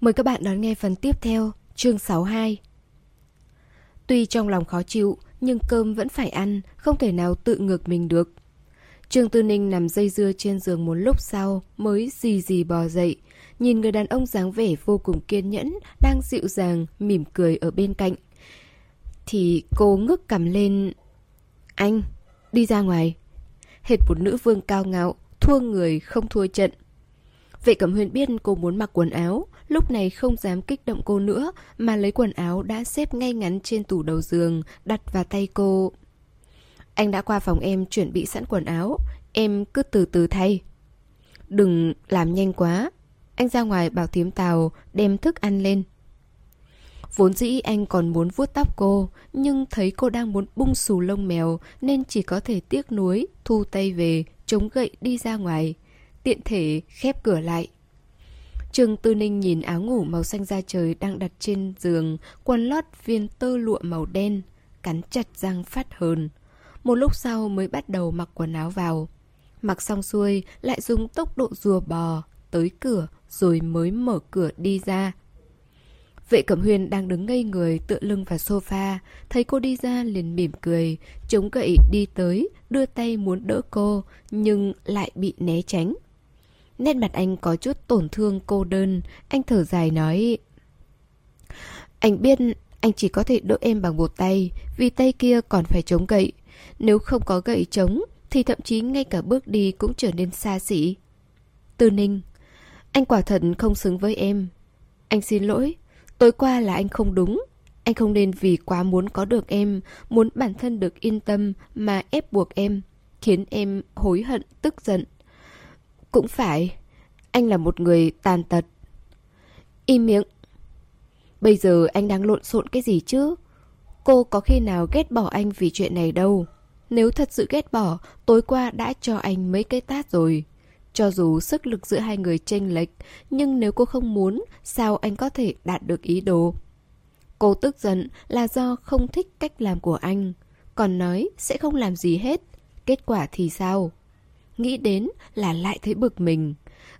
Mời các bạn đón nghe phần tiếp theo, chương 62. Tuy trong lòng khó chịu, nhưng cơm vẫn phải ăn, không thể nào tự ngược mình được. Trương Tư Ninh nằm dây dưa trên giường một lúc sau mới gì gì bò dậy, nhìn người đàn ông dáng vẻ vô cùng kiên nhẫn, đang dịu dàng, mỉm cười ở bên cạnh. Thì cô ngước cầm lên... Anh, đi ra ngoài. Hệt một nữ vương cao ngạo, thua người không thua trận. Vệ Cẩm Huyền biết cô muốn mặc quần áo, lúc này không dám kích động cô nữa mà lấy quần áo đã xếp ngay ngắn trên tủ đầu giường, đặt vào tay cô. Anh đã qua phòng em chuẩn bị sẵn quần áo, em cứ từ từ thay. Đừng làm nhanh quá. Anh ra ngoài bảo thím tàu đem thức ăn lên. Vốn dĩ anh còn muốn vuốt tóc cô, nhưng thấy cô đang muốn bung xù lông mèo nên chỉ có thể tiếc nuối, thu tay về, chống gậy đi ra ngoài. Tiện thể khép cửa lại. Trương Tư Ninh nhìn áo ngủ màu xanh da trời đang đặt trên giường, quần lót viên tơ lụa màu đen, cắn chặt răng phát hờn. Một lúc sau mới bắt đầu mặc quần áo vào. Mặc xong xuôi, lại dùng tốc độ rùa bò, tới cửa rồi mới mở cửa đi ra. Vệ Cẩm Huyền đang đứng ngây người tựa lưng vào sofa, thấy cô đi ra liền mỉm cười, chống gậy đi tới, đưa tay muốn đỡ cô, nhưng lại bị né tránh. Nét mặt anh có chút tổn thương cô đơn, anh thở dài nói Anh biết anh chỉ có thể đỡ em bằng một tay, vì tay kia còn phải chống gậy. Nếu không có gậy chống, thì thậm chí ngay cả bước đi cũng trở nên xa xỉ. Tư Ninh, anh quả thật không xứng với em. Anh xin lỗi, tối qua là anh không đúng. Anh không nên vì quá muốn có được em, muốn bản thân được yên tâm mà ép buộc em, khiến em hối hận, tức giận. Cũng phải, anh là một người tàn tật. Im miệng. Bây giờ anh đang lộn xộn cái gì chứ? Cô có khi nào ghét bỏ anh vì chuyện này đâu. Nếu thật sự ghét bỏ, tối qua đã cho anh mấy cái tát rồi. Cho dù sức lực giữa hai người chênh lệch, nhưng nếu cô không muốn, sao anh có thể đạt được ý đồ? Cô tức giận là do không thích cách làm của anh, còn nói sẽ không làm gì hết. Kết quả thì sao? Nghĩ đến là lại thấy bực mình.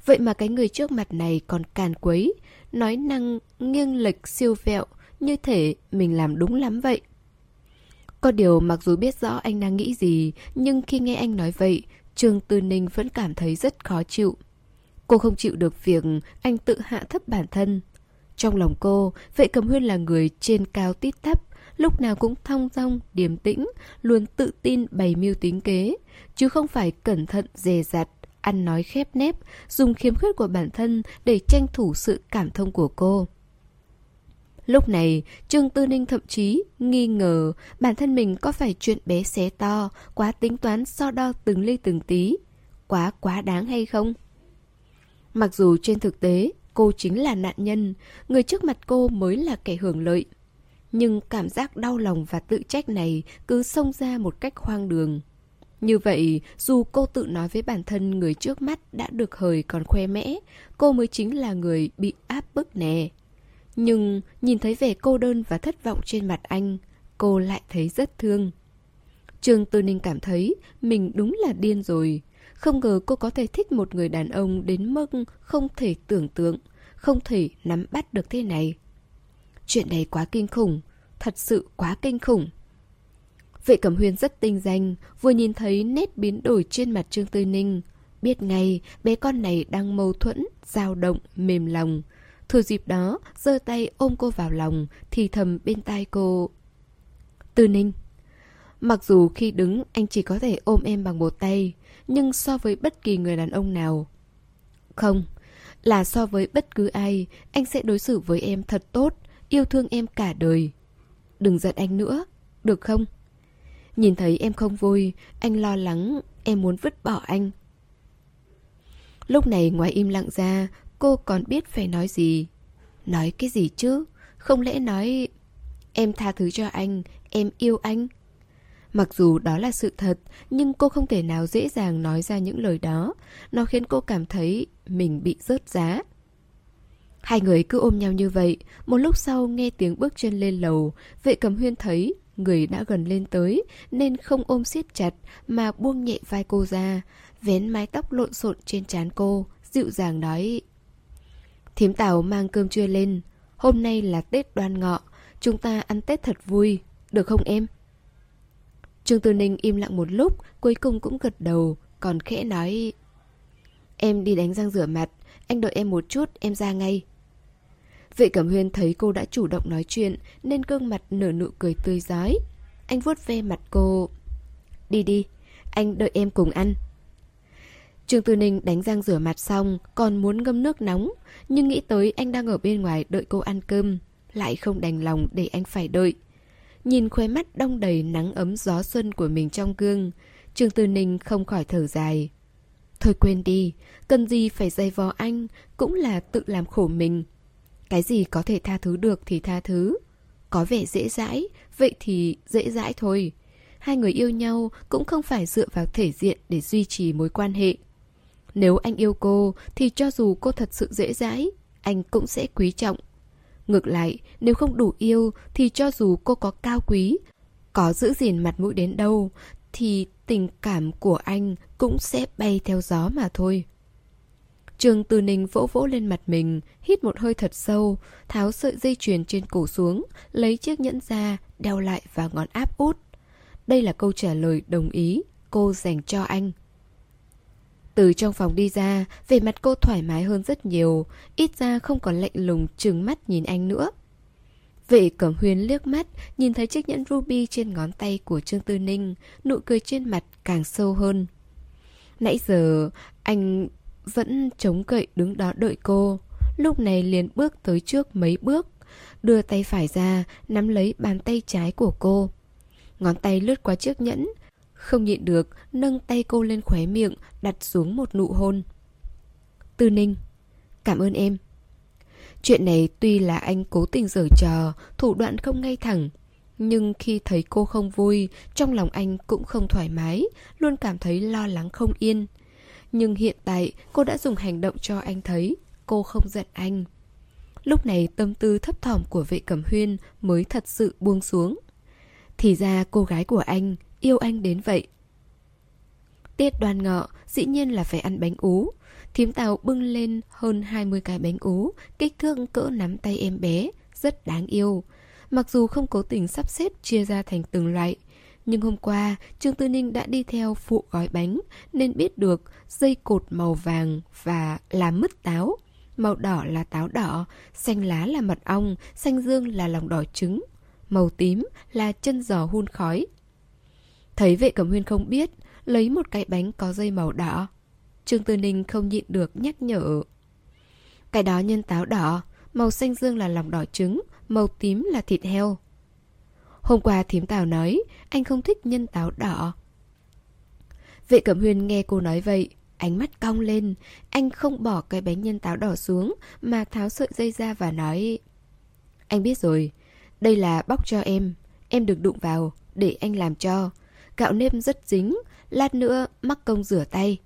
Vậy mà cái người trước mặt này còn càn quấy, nói năng nghiêng lệch siêu vẹo, như thể mình làm đúng lắm vậy. Có điều mặc dù biết rõ anh đang nghĩ gì, nhưng khi nghe anh nói vậy, Trương Tư Ninh vẫn cảm thấy rất khó chịu. Cô không chịu được việc anh tự hạ thấp bản thân. Trong lòng cô, vệ cầm huyên là người trên cao tít thấp, lúc nào cũng thong dong, điềm tĩnh, luôn tự tin bày mưu tính kế, chứ không phải cẩn thận dè dặt, ăn nói khép nép, dùng khiếm khuyết của bản thân để tranh thủ sự cảm thông của cô. Lúc này, Trương Tư Ninh thậm chí nghi ngờ bản thân mình có phải chuyện bé xé to, quá tính toán so đo từng ly từng tí, quá quá đáng hay không? Mặc dù trên thực tế, cô chính là nạn nhân, người trước mặt cô mới là kẻ hưởng lợi. Nhưng cảm giác đau lòng và tự trách này cứ xông ra một cách hoang đường. Như vậy, dù cô tự nói với bản thân người trước mắt đã được hời còn khoe mẽ, cô mới chính là người bị áp bức nè. Nhưng nhìn thấy vẻ cô đơn và thất vọng trên mặt anh, cô lại thấy rất thương. Trương Tư Ninh cảm thấy mình đúng là điên rồi. Không ngờ cô có thể thích một người đàn ông đến mức không thể tưởng tượng, không thể nắm bắt được thế này. Chuyện này quá kinh khủng, thật sự quá kinh khủng. Vệ Cẩm Huyên rất tinh danh, vừa nhìn thấy nét biến đổi trên mặt Trương Tư Ninh. Biết ngay bé con này đang mâu thuẫn, dao động, mềm lòng. Thừa dịp đó, giơ tay ôm cô vào lòng, thì thầm bên tai cô. Tư Ninh Mặc dù khi đứng anh chỉ có thể ôm em bằng một tay, nhưng so với bất kỳ người đàn ông nào. Không, là so với bất cứ ai, anh sẽ đối xử với em thật tốt, yêu thương em cả đời. Đừng giận anh nữa, được không? Nhìn thấy em không vui, anh lo lắng, em muốn vứt bỏ anh. Lúc này ngoài im lặng ra, cô còn biết phải nói gì. Nói cái gì chứ? Không lẽ nói... Em tha thứ cho anh, em yêu anh. Mặc dù đó là sự thật, nhưng cô không thể nào dễ dàng nói ra những lời đó. Nó khiến cô cảm thấy mình bị rớt giá. Hai người cứ ôm nhau như vậy, một lúc sau nghe tiếng bước chân lên lầu, vệ cầm huyên thấy người đã gần lên tới nên không ôm siết chặt mà buông nhẹ vai cô ra, vén mái tóc lộn xộn trên trán cô, dịu dàng nói Thím tàu mang cơm trưa lên. Hôm nay là Tết đoan ngọ, chúng ta ăn Tết thật vui, được không em? Trương Tư Ninh im lặng một lúc, cuối cùng cũng gật đầu, còn khẽ nói... Em đi đánh răng rửa mặt, anh đợi em một chút, em ra ngay. Vệ Cẩm Huyên thấy cô đã chủ động nói chuyện nên gương mặt nở nụ cười tươi giói. Anh vuốt ve mặt cô. Đi đi, anh đợi em cùng ăn. Trương Tư Ninh đánh răng rửa mặt xong còn muốn ngâm nước nóng nhưng nghĩ tới anh đang ở bên ngoài đợi cô ăn cơm lại không đành lòng để anh phải đợi. Nhìn khóe mắt đong đầy nắng ấm gió xuân của mình trong gương Trương Tư Ninh không khỏi thở dài. Thôi quên đi, cần gì phải dây vò anh, cũng là tự làm khổ mình. Cái gì có thể tha thứ được thì tha thứ. Có vẻ dễ dãi, vậy thì dễ dãi thôi. Hai người yêu nhau cũng không phải dựa vào thể diện để duy trì mối quan hệ. Nếu anh yêu cô thì cho dù cô thật sự dễ dãi, anh cũng sẽ quý trọng. Ngược lại, nếu không đủ yêu thì cho dù cô có cao quý, có giữ gìn mặt mũi đến đâu thì tình cảm của anh cũng sẽ bay theo gió mà thôi. Trường Từ Ninh vỗ vỗ lên mặt mình, hít một hơi thật sâu, tháo sợi dây chuyền trên cổ xuống, lấy chiếc nhẫn ra, đeo lại vào ngón áp út. Đây là câu trả lời đồng ý cô dành cho anh. Từ trong phòng đi ra, về mặt cô thoải mái hơn rất nhiều, ít ra không còn lạnh lùng trừng mắt nhìn anh nữa. Vệ Cẩm Huyên liếc mắt, nhìn thấy chiếc nhẫn ruby trên ngón tay của Trương Tư Ninh, nụ cười trên mặt càng sâu hơn. Nãy giờ, anh vẫn chống cậy đứng đó đợi cô. Lúc này liền bước tới trước mấy bước, đưa tay phải ra, nắm lấy bàn tay trái của cô. Ngón tay lướt qua chiếc nhẫn, không nhịn được, nâng tay cô lên khóe miệng, đặt xuống một nụ hôn. Tư Ninh, cảm ơn em. Chuyện này tuy là anh cố tình giở trò, thủ đoạn không ngay thẳng. Nhưng khi thấy cô không vui, trong lòng anh cũng không thoải mái, luôn cảm thấy lo lắng không yên. Nhưng hiện tại cô đã dùng hành động cho anh thấy, cô không giận anh. Lúc này tâm tư thấp thỏm của vệ cẩm huyên mới thật sự buông xuống. Thì ra cô gái của anh yêu anh đến vậy. Tiết đoan ngọ, dĩ nhiên là phải ăn bánh ú. Thím tàu bưng lên hơn 20 cái bánh ú, kích thước cỡ nắm tay em bé, rất đáng yêu. Mặc dù không cố tình sắp xếp chia ra thành từng loại, nhưng hôm qua Trương Tư Ninh đã đi theo phụ gói bánh nên biết được dây cột màu vàng và là mứt táo. Màu đỏ là táo đỏ, xanh lá là mật ong, xanh dương là lòng đỏ trứng. Màu tím là chân giò hun khói. Thấy vệ cẩm huyên không biết, lấy một cái bánh có dây màu đỏ. Trương Tư Ninh không nhịn được nhắc nhở. Cái đó nhân táo đỏ, màu xanh dương là lòng đỏ trứng, màu tím là thịt heo. Hôm qua thím Tào nói, anh không thích nhân táo đỏ. Vệ Cẩm Huyên nghe cô nói vậy, ánh mắt cong lên. Anh không bỏ cái bánh nhân táo đỏ xuống, mà tháo sợi dây ra và nói... Anh biết rồi, đây là bóc cho em. Em được đụng vào, để anh làm cho. Gạo nếp rất dính, lát nữa mắc công rửa tay.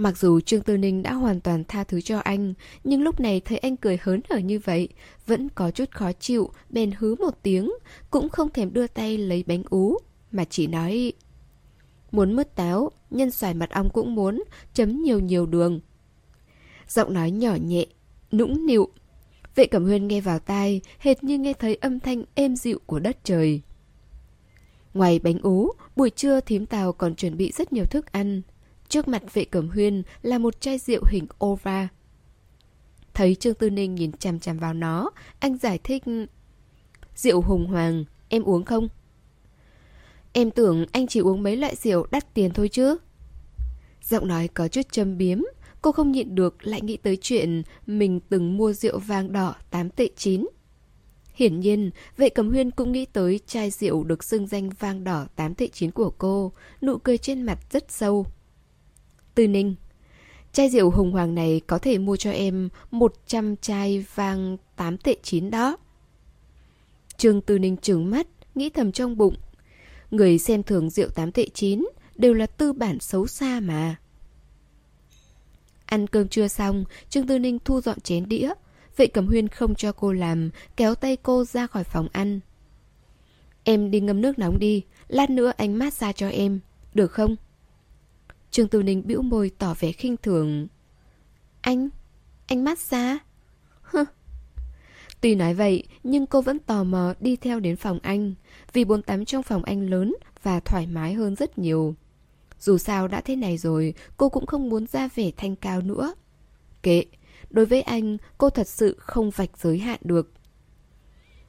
Mặc dù Trương Tư Ninh đã hoàn toàn tha thứ cho anh, nhưng lúc này thấy anh cười hớn hở như vậy, vẫn có chút khó chịu, bèn hứ một tiếng, cũng không thèm đưa tay lấy bánh ú, mà chỉ nói... Muốn mứt táo, nhân xoài mật ong cũng muốn, chấm nhiều nhiều đường. Giọng nói nhỏ nhẹ, nũng nịu. Vệ Cẩm Huyên nghe vào tai, hệt như nghe thấy âm thanh êm dịu của đất trời. Ngoài bánh ú, buổi trưa thím tàu còn chuẩn bị rất nhiều thức ăn. Trước mặt vệ cẩm huyên là một chai rượu hình ova. Thấy Trương Tư Ninh nhìn chằm chằm vào nó, anh giải thích... Rượu hùng hoàng, em uống không? Em tưởng anh chỉ uống mấy loại rượu đắt tiền thôi chứ. Giọng nói có chút châm biếm, cô không nhịn được lại nghĩ tới chuyện mình từng mua rượu vàng đỏ 8 tệ 9. Hiển nhiên, vệ cầm huyên cũng nghĩ tới chai rượu được xưng danh vang đỏ 8 tệ 9 của cô, nụ cười trên mặt rất sâu. Tư Ninh Chai rượu hùng hoàng này có thể mua cho em 100 chai vang 8 tệ 9 đó. Trương Tư Ninh trừng mắt, nghĩ thầm trong bụng. Người xem thường rượu 8 tệ 9 đều là tư bản xấu xa mà. Ăn cơm trưa xong, Trương Tư Ninh thu dọn chén đĩa, Vệ Cẩm Huyên không cho cô làm, kéo tay cô ra khỏi phòng ăn. Em đi ngâm nước nóng đi, lát nữa anh mát xa cho em, được không? Trương Tư Ninh bĩu môi tỏ vẻ khinh thường. Anh, anh mát xa. Tuy nói vậy, nhưng cô vẫn tò mò đi theo đến phòng anh, vì bồn tắm trong phòng anh lớn và thoải mái hơn rất nhiều. Dù sao đã thế này rồi, cô cũng không muốn ra vẻ thanh cao nữa. Kệ, đối với anh, cô thật sự không vạch giới hạn được.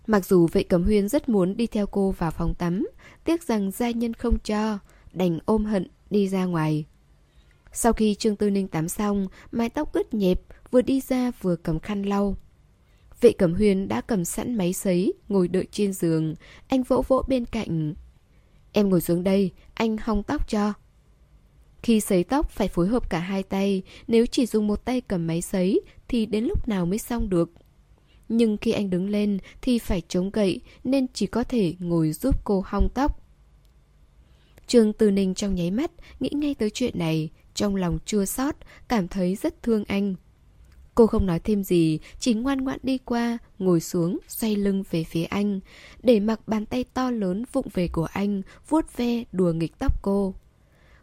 Mặc dù vệ cẩm huyên rất muốn đi theo cô vào phòng tắm, tiếc rằng gia nhân không cho, đành ôm hận đi ra ngoài. Sau khi Trương Tư Ninh tắm xong, mái tóc ướt nhẹp, vừa đi ra vừa cầm khăn lau. Vệ Cẩm huyền đã cầm sẵn máy sấy, ngồi đợi trên giường. Anh vỗ vỗ bên cạnh. Em ngồi xuống đây, anh hong tóc cho. Khi sấy tóc phải phối hợp cả hai tay, nếu chỉ dùng một tay cầm máy sấy thì đến lúc nào mới xong được. Nhưng khi anh đứng lên thì phải chống gậy nên chỉ có thể ngồi giúp cô hong tóc. Trương Từ Ninh trong nháy mắt nghĩ ngay tới chuyện này, trong lòng chua xót, cảm thấy rất thương anh. Cô không nói thêm gì, chỉ ngoan ngoãn đi qua, ngồi xuống, xoay lưng về phía anh, để mặc bàn tay to lớn vụng về của anh, vuốt ve, đùa nghịch tóc cô.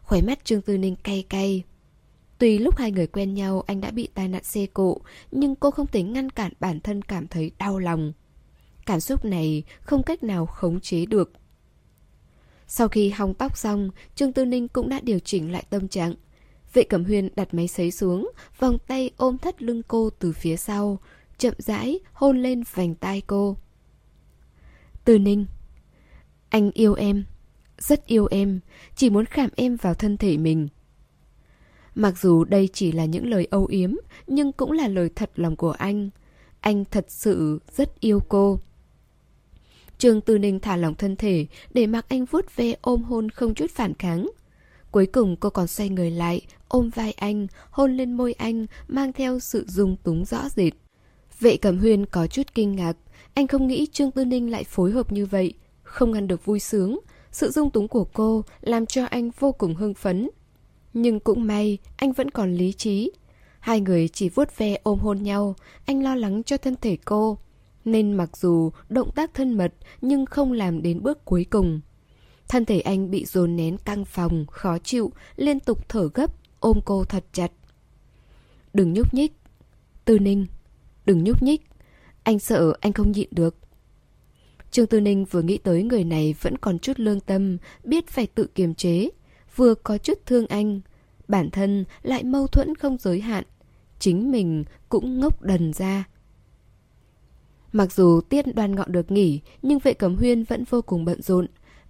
Khỏe mắt Trương Tư Ninh cay cay. Tuy lúc hai người quen nhau anh đã bị tai nạn xe cộ, nhưng cô không thể ngăn cản bản thân cảm thấy đau lòng. Cảm xúc này không cách nào khống chế được. Sau khi hong tóc xong, Trương Tư Ninh cũng đã điều chỉnh lại tâm trạng. Vệ Cẩm Huyên đặt máy sấy xuống, vòng tay ôm thắt lưng cô từ phía sau, chậm rãi hôn lên vành tai cô. Từ Ninh Anh yêu em, rất yêu em, chỉ muốn khảm em vào thân thể mình. Mặc dù đây chỉ là những lời âu yếm, nhưng cũng là lời thật lòng của anh. Anh thật sự rất yêu cô. Trương Tư Ninh thả lỏng thân thể để mặc anh vuốt ve ôm hôn không chút phản kháng. Cuối cùng cô còn xoay người lại, ôm vai anh, hôn lên môi anh, mang theo sự dung túng rõ rệt. Vệ Cẩm Huyên có chút kinh ngạc, anh không nghĩ Trương Tư Ninh lại phối hợp như vậy, không ngăn được vui sướng. Sự dung túng của cô làm cho anh vô cùng hưng phấn. Nhưng cũng may, anh vẫn còn lý trí. Hai người chỉ vuốt ve ôm hôn nhau, anh lo lắng cho thân thể cô. Nên mặc dù động tác thân mật nhưng không làm đến bước cuối cùng. Thân thể anh bị dồn nén căng phòng, khó chịu, liên tục thở gấp, ôm cô thật chặt. Đừng nhúc nhích. Tư Ninh, đừng nhúc nhích. Anh sợ anh không nhịn được. Trương Tư Ninh vừa nghĩ tới người này vẫn còn chút lương tâm, biết phải tự kiềm chế, vừa có chút thương anh. Bản thân lại mâu thuẫn không giới hạn. Chính mình cũng ngốc đần ra. Mặc dù tiết đoan ngọn được nghỉ, nhưng vệ cẩm huyên vẫn vô cùng bận rộn.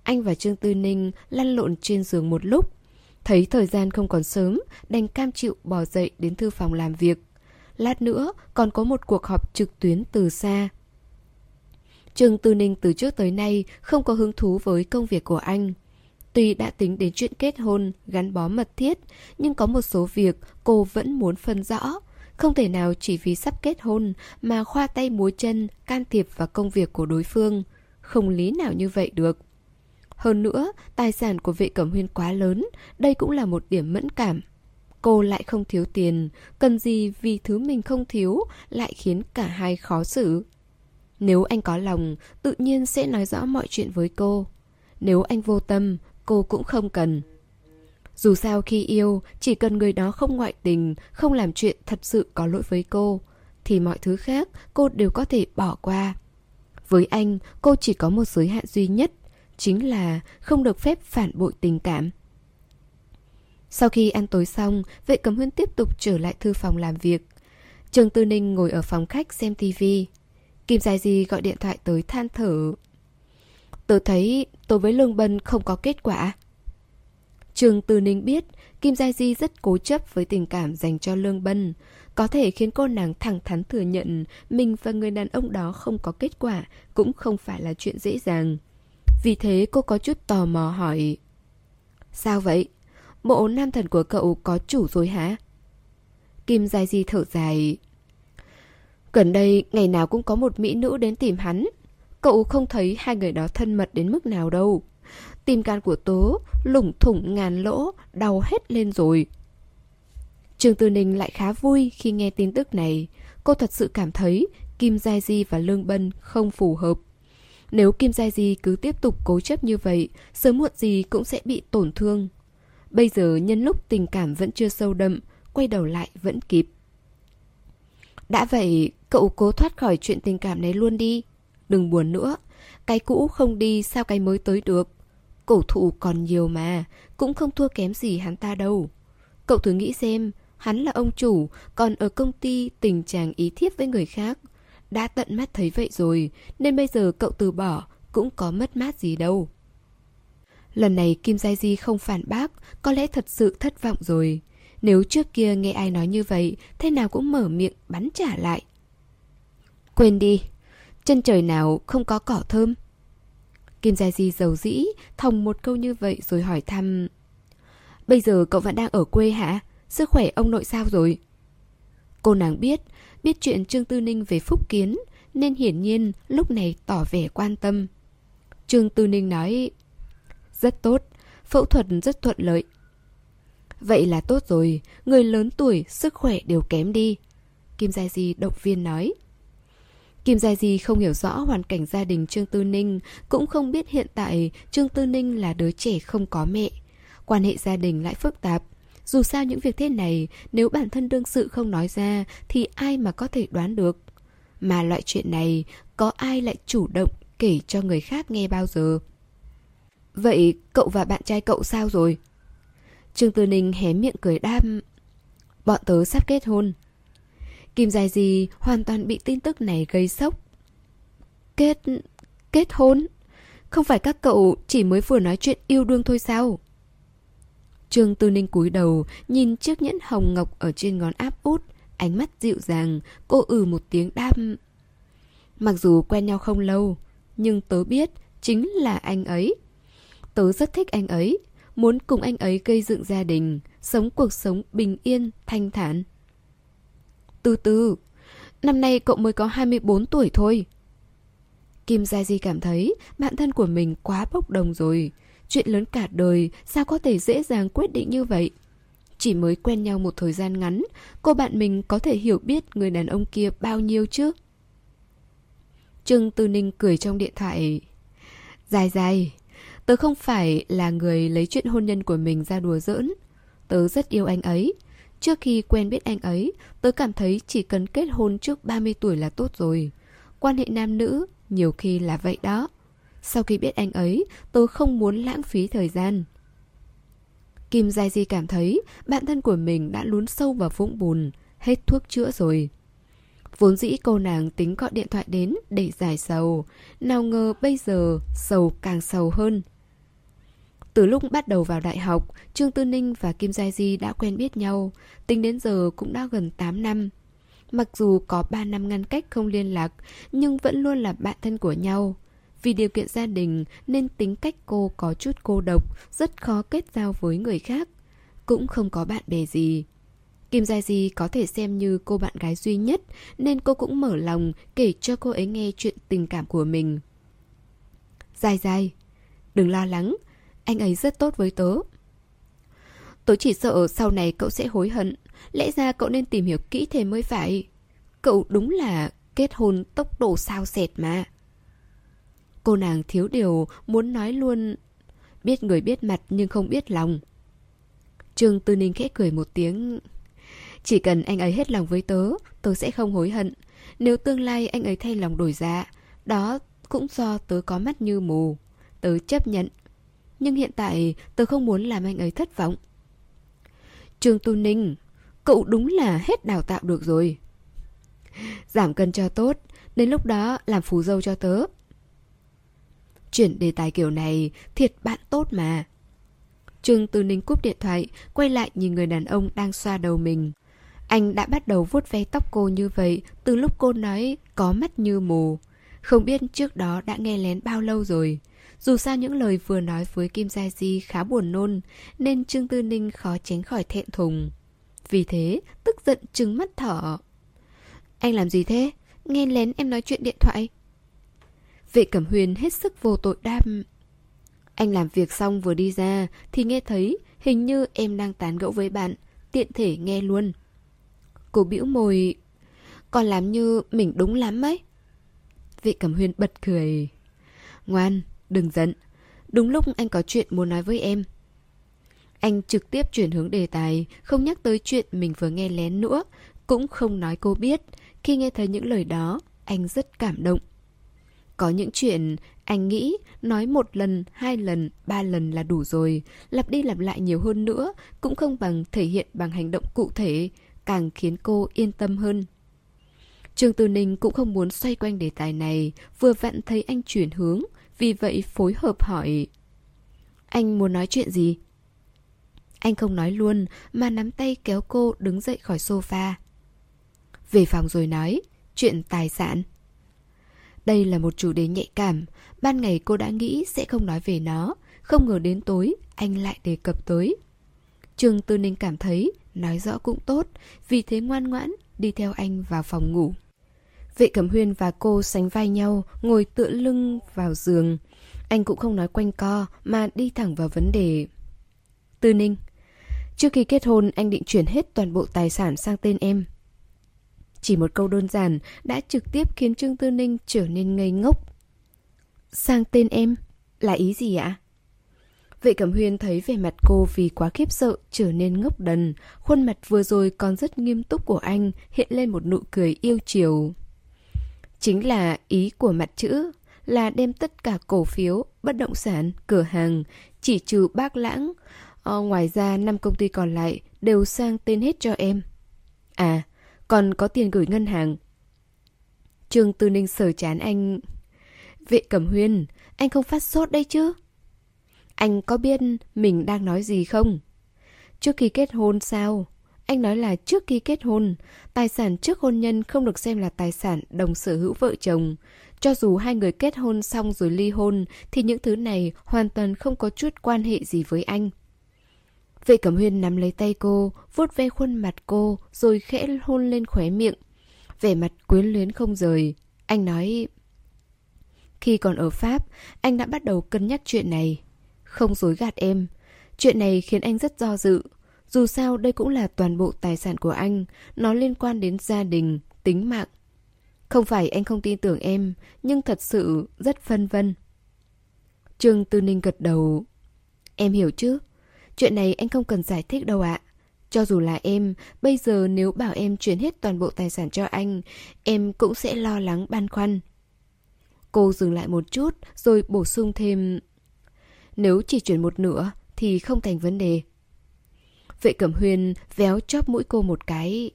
Anh và Trương Tư Ninh lăn lộn trên giường một lúc. Thấy thời gian không còn sớm, đành cam chịu bỏ dậy đến thư phòng làm việc. Lát nữa còn có một cuộc họp trực tuyến từ xa. Trương Tư Ninh từ trước tới nay không có hứng thú với công việc của anh. Tuy đã tính đến chuyện kết hôn, gắn bó mật thiết, nhưng có một số việc cô vẫn muốn phân rõ. Không thể nào chỉ vì sắp kết hôn mà khoa tay múa chân can thiệp vào công việc của đối phương. Không lý nào như vậy được. Hơn nữa, tài sản của vệ cẩm huyên quá lớn, đây cũng là một điểm mẫn cảm. Cô lại không thiếu tiền, cần gì vì thứ mình không thiếu lại khiến cả hai khó xử. Nếu anh có lòng, tự nhiên sẽ nói rõ mọi chuyện với cô. Nếu anh vô tâm, cô cũng không cần. Dù sao khi yêu, chỉ cần người đó không ngoại tình, không làm chuyện thật sự có lỗi với cô, thì mọi thứ khác cô đều có thể bỏ qua. Với anh, cô chỉ có một giới hạn duy nhất, chính là không được phép phản bội tình cảm. Sau khi ăn tối xong, vệ cầm huyên tiếp tục trở lại thư phòng làm việc. Trường Tư Ninh ngồi ở phòng khách xem tivi. Kim Dài Di gọi điện thoại tới than thở. Tớ thấy tôi với Lương Bân không có kết quả. Trường Tư Ninh biết Kim Gia Di rất cố chấp với tình cảm dành cho Lương Bân, có thể khiến cô nàng thẳng thắn thừa nhận mình và người đàn ông đó không có kết quả cũng không phải là chuyện dễ dàng. Vì thế cô có chút tò mò hỏi, Sao vậy? Bộ nam thần của cậu có chủ rồi hả? Kim dài Di thở dài, Gần đây ngày nào cũng có một mỹ nữ đến tìm hắn. Cậu không thấy hai người đó thân mật đến mức nào đâu. Tim can của tố lủng thủng ngàn lỗ, Đau hết lên rồi. Trường Tư Ninh lại khá vui khi nghe tin tức này. Cô thật sự cảm thấy Kim Giai Di và Lương Bân không phù hợp. Nếu Kim Gia Di cứ tiếp tục cố chấp như vậy Sớm muộn gì cũng sẽ bị tổn thương Bây giờ nhân lúc tình cảm vẫn chưa sâu đậm Quay đầu lại vẫn kịp Đã vậy, cậu cố thoát khỏi chuyện tình cảm này luôn đi. Đừng buồn nữa. Cái cũ không đi sao cái mới tới được. Cổ thụ còn nhiều mà, cũng không thua kém gì hắn ta đâu. Cậu thử nghĩ xem, hắn là ông chủ, còn ở công ty tình trạng ý thiếp với người khác. Đã tận mắt thấy vậy rồi, nên bây giờ cậu từ bỏ, cũng có mất mát gì đâu. Lần này Kim Giai Di không phản bác, có lẽ thật sự thất vọng rồi. Nếu trước kia nghe ai nói như vậy, thế nào cũng mở miệng bắn trả lại. Quên đi, chân trời nào không có cỏ thơm. Kim Gia Di giàu dĩ, thòng một câu như vậy rồi hỏi thăm. Bây giờ cậu vẫn đang ở quê hả? Sức khỏe ông nội sao rồi? Cô nàng biết, biết chuyện Trương Tư Ninh về Phúc Kiến, nên hiển nhiên lúc này tỏ vẻ quan tâm. Trương Tư Ninh nói, rất tốt, phẫu thuật rất thuận lợi. Vậy là tốt rồi, người lớn tuổi, sức khỏe đều kém đi. Kim Gia Di động viên nói. Kim Gia Di không hiểu rõ hoàn cảnh gia đình Trương Tư Ninh, cũng không biết hiện tại Trương Tư Ninh là đứa trẻ không có mẹ. Quan hệ gia đình lại phức tạp. Dù sao những việc thế này, nếu bản thân đương sự không nói ra, thì ai mà có thể đoán được. Mà loại chuyện này, có ai lại chủ động kể cho người khác nghe bao giờ? Vậy cậu và bạn trai cậu sao rồi? Trương Tư Ninh hé miệng cười đam. Bọn tớ sắp kết hôn. Kim Dài Gì hoàn toàn bị tin tức này gây sốc. Kết... kết hôn? Không phải các cậu chỉ mới vừa nói chuyện yêu đương thôi sao? Trương Tư Ninh cúi đầu, nhìn chiếc nhẫn hồng ngọc ở trên ngón áp út, ánh mắt dịu dàng, cô ừ một tiếng đam. Mặc dù quen nhau không lâu, nhưng tớ biết chính là anh ấy. Tớ rất thích anh ấy, muốn cùng anh ấy gây dựng gia đình, sống cuộc sống bình yên, thanh thản. Từ từ, năm nay cậu mới có 24 tuổi thôi. Kim Gia Di cảm thấy bản thân của mình quá bốc đồng rồi. Chuyện lớn cả đời sao có thể dễ dàng quyết định như vậy? Chỉ mới quen nhau một thời gian ngắn, cô bạn mình có thể hiểu biết người đàn ông kia bao nhiêu chứ? Trương Tư Ninh cười trong điện thoại. Dài dài, tớ không phải là người lấy chuyện hôn nhân của mình ra đùa giỡn. Tớ rất yêu anh ấy. Trước khi quen biết anh ấy, tớ cảm thấy chỉ cần kết hôn trước 30 tuổi là tốt rồi. Quan hệ nam nữ nhiều khi là vậy đó. Sau khi biết anh ấy, tôi không muốn lãng phí thời gian. Kim Giai Di cảm thấy bản thân của mình đã lún sâu vào vũng bùn, hết thuốc chữa rồi. Vốn dĩ cô nàng tính gọi điện thoại đến để giải sầu, nào ngờ bây giờ sầu càng sầu hơn. Từ lúc bắt đầu vào đại học, Trương Tư Ninh và Kim Giai Di đã quen biết nhau, tính đến giờ cũng đã gần 8 năm. Mặc dù có 3 năm ngăn cách không liên lạc, nhưng vẫn luôn là bạn thân của nhau. Vì điều kiện gia đình nên tính cách cô có chút cô độc, rất khó kết giao với người khác. Cũng không có bạn bè gì. Kim Gia Di có thể xem như cô bạn gái duy nhất nên cô cũng mở lòng kể cho cô ấy nghe chuyện tình cảm của mình. Dài dài, đừng lo lắng, anh ấy rất tốt với tớ. Tớ chỉ sợ sau này cậu sẽ hối hận, lẽ ra cậu nên tìm hiểu kỹ thêm mới phải. Cậu đúng là kết hôn tốc độ sao sệt mà. Cô nàng thiếu điều muốn nói luôn, Biết người biết mặt nhưng không biết lòng. Trương Tư Ninh khẽ cười một tiếng. Chỉ cần anh ấy hết lòng với tớ Tớ sẽ không hối hận. Nếu tương lai anh ấy thay lòng đổi dạ Đó cũng do tớ có mắt như mù. Tớ chấp nhận. Nhưng hiện tại tớ không muốn làm anh ấy thất vọng. Trương Tu Ninh, Cậu đúng là hết đào tạo được rồi. Giảm cân cho tốt, Đến lúc đó làm phù dâu cho tớ. Chuyển đề tài kiểu này, thiệt bạn tốt mà. Trương Tư Ninh cúp điện thoại, quay lại nhìn người đàn ông đang xoa đầu mình. Anh đã bắt đầu vuốt ve tóc cô như vậy từ lúc cô nói có mắt như mù. Không biết trước đó đã nghe lén bao lâu rồi. Dù sao những lời vừa nói với Kim Gia Di khá buồn nôn, nên Trương Tư Ninh khó tránh khỏi thẹn thùng. Vì thế, tức giận trừng mắt thở. Anh làm gì thế? Nghe lén em nói chuyện điện thoại. Vệ Cẩm Huyền hết sức vô tội đam. Anh làm việc xong vừa đi ra thì nghe thấy hình như em đang tán gẫu với bạn, tiện thể nghe luôn. Cô bĩu môi, còn làm như mình đúng lắm ấy. Vệ Cẩm Huyền bật cười. Ngoan, đừng giận. Đúng lúc anh có chuyện muốn nói với em. Anh trực tiếp chuyển hướng đề tài, không nhắc tới chuyện mình vừa nghe lén nữa, cũng không nói cô biết, khi nghe thấy những lời đó, anh rất cảm động. Có những chuyện anh nghĩ nói một lần, hai lần, ba lần là đủ rồi, lặp đi lặp lại nhiều hơn nữa cũng không bằng thể hiện bằng hành động cụ thể, càng khiến cô yên tâm hơn. Trương Tư Ninh cũng không muốn xoay quanh đề tài này, vừa vặn thấy anh chuyển hướng, vì vậy phối hợp hỏi. Anh muốn nói chuyện gì? Anh không nói luôn, mà nắm tay kéo cô đứng dậy khỏi sofa. Về phòng rồi nói, chuyện tài sản. Đây là một chủ đề nhạy cảm, ban ngày cô đã nghĩ sẽ không nói về nó, không ngờ đến tối anh lại đề cập tới. Trương Tư Ninh cảm thấy nói rõ cũng tốt, vì thế ngoan ngoãn đi theo anh vào phòng ngủ. Vệ Cẩm Huyên và cô sánh vai nhau, ngồi tựa lưng vào giường. Anh cũng không nói quanh co mà đi thẳng vào vấn đề. Tư Ninh, trước khi kết hôn anh định chuyển hết toàn bộ tài sản sang tên em. Chỉ một câu đơn giản đã trực tiếp khiến Trương Tư Ninh trở nên ngây ngốc. Sang tên em? Là ý gì ạ? Vệ Cẩm Huyên thấy vẻ mặt cô vì quá khiếp sợ trở nên ngốc đần, khuôn mặt vừa rồi còn rất nghiêm túc của anh hiện lên một nụ cười yêu chiều. Chính là ý của mặt chữ là đem tất cả cổ phiếu, bất động sản, cửa hàng, chỉ trừ bác lãng. Ờ, ngoài ra năm công ty còn lại đều sang tên hết cho em. À, còn có tiền gửi ngân hàng. Trương Tư Ninh sờ chán anh. Vệ Cẩm Huyên, anh không phát sốt đây chứ? Anh có biết mình đang nói gì không? Trước khi kết hôn sao? Anh nói là trước khi kết hôn, tài sản trước hôn nhân không được xem là tài sản đồng sở hữu vợ chồng. Cho dù hai người kết hôn xong rồi ly hôn, thì những thứ này hoàn toàn không có chút quan hệ gì với anh. Vệ Cẩm Huyên nắm lấy tay cô, vuốt ve khuôn mặt cô, rồi khẽ hôn lên khóe miệng. Vẻ mặt quyến luyến không rời. Anh nói... Khi còn ở Pháp, anh đã bắt đầu cân nhắc chuyện này. Không dối gạt em. Chuyện này khiến anh rất do dự. Dù sao đây cũng là toàn bộ tài sản của anh, nó liên quan đến gia đình, tính mạng. Không phải anh không tin tưởng em, nhưng thật sự rất phân vân. Trương Tư Ninh gật đầu. Em hiểu chứ? Chuyện này anh không cần giải thích đâu ạ. Cho dù là em, bây giờ nếu bảo em chuyển hết toàn bộ tài sản cho anh, em cũng sẽ lo lắng băn khoăn. Cô dừng lại một chút rồi bổ sung thêm Nếu chỉ chuyển một nửa thì không thành vấn đề Vệ Cẩm Huyên véo chóp mũi cô một cái.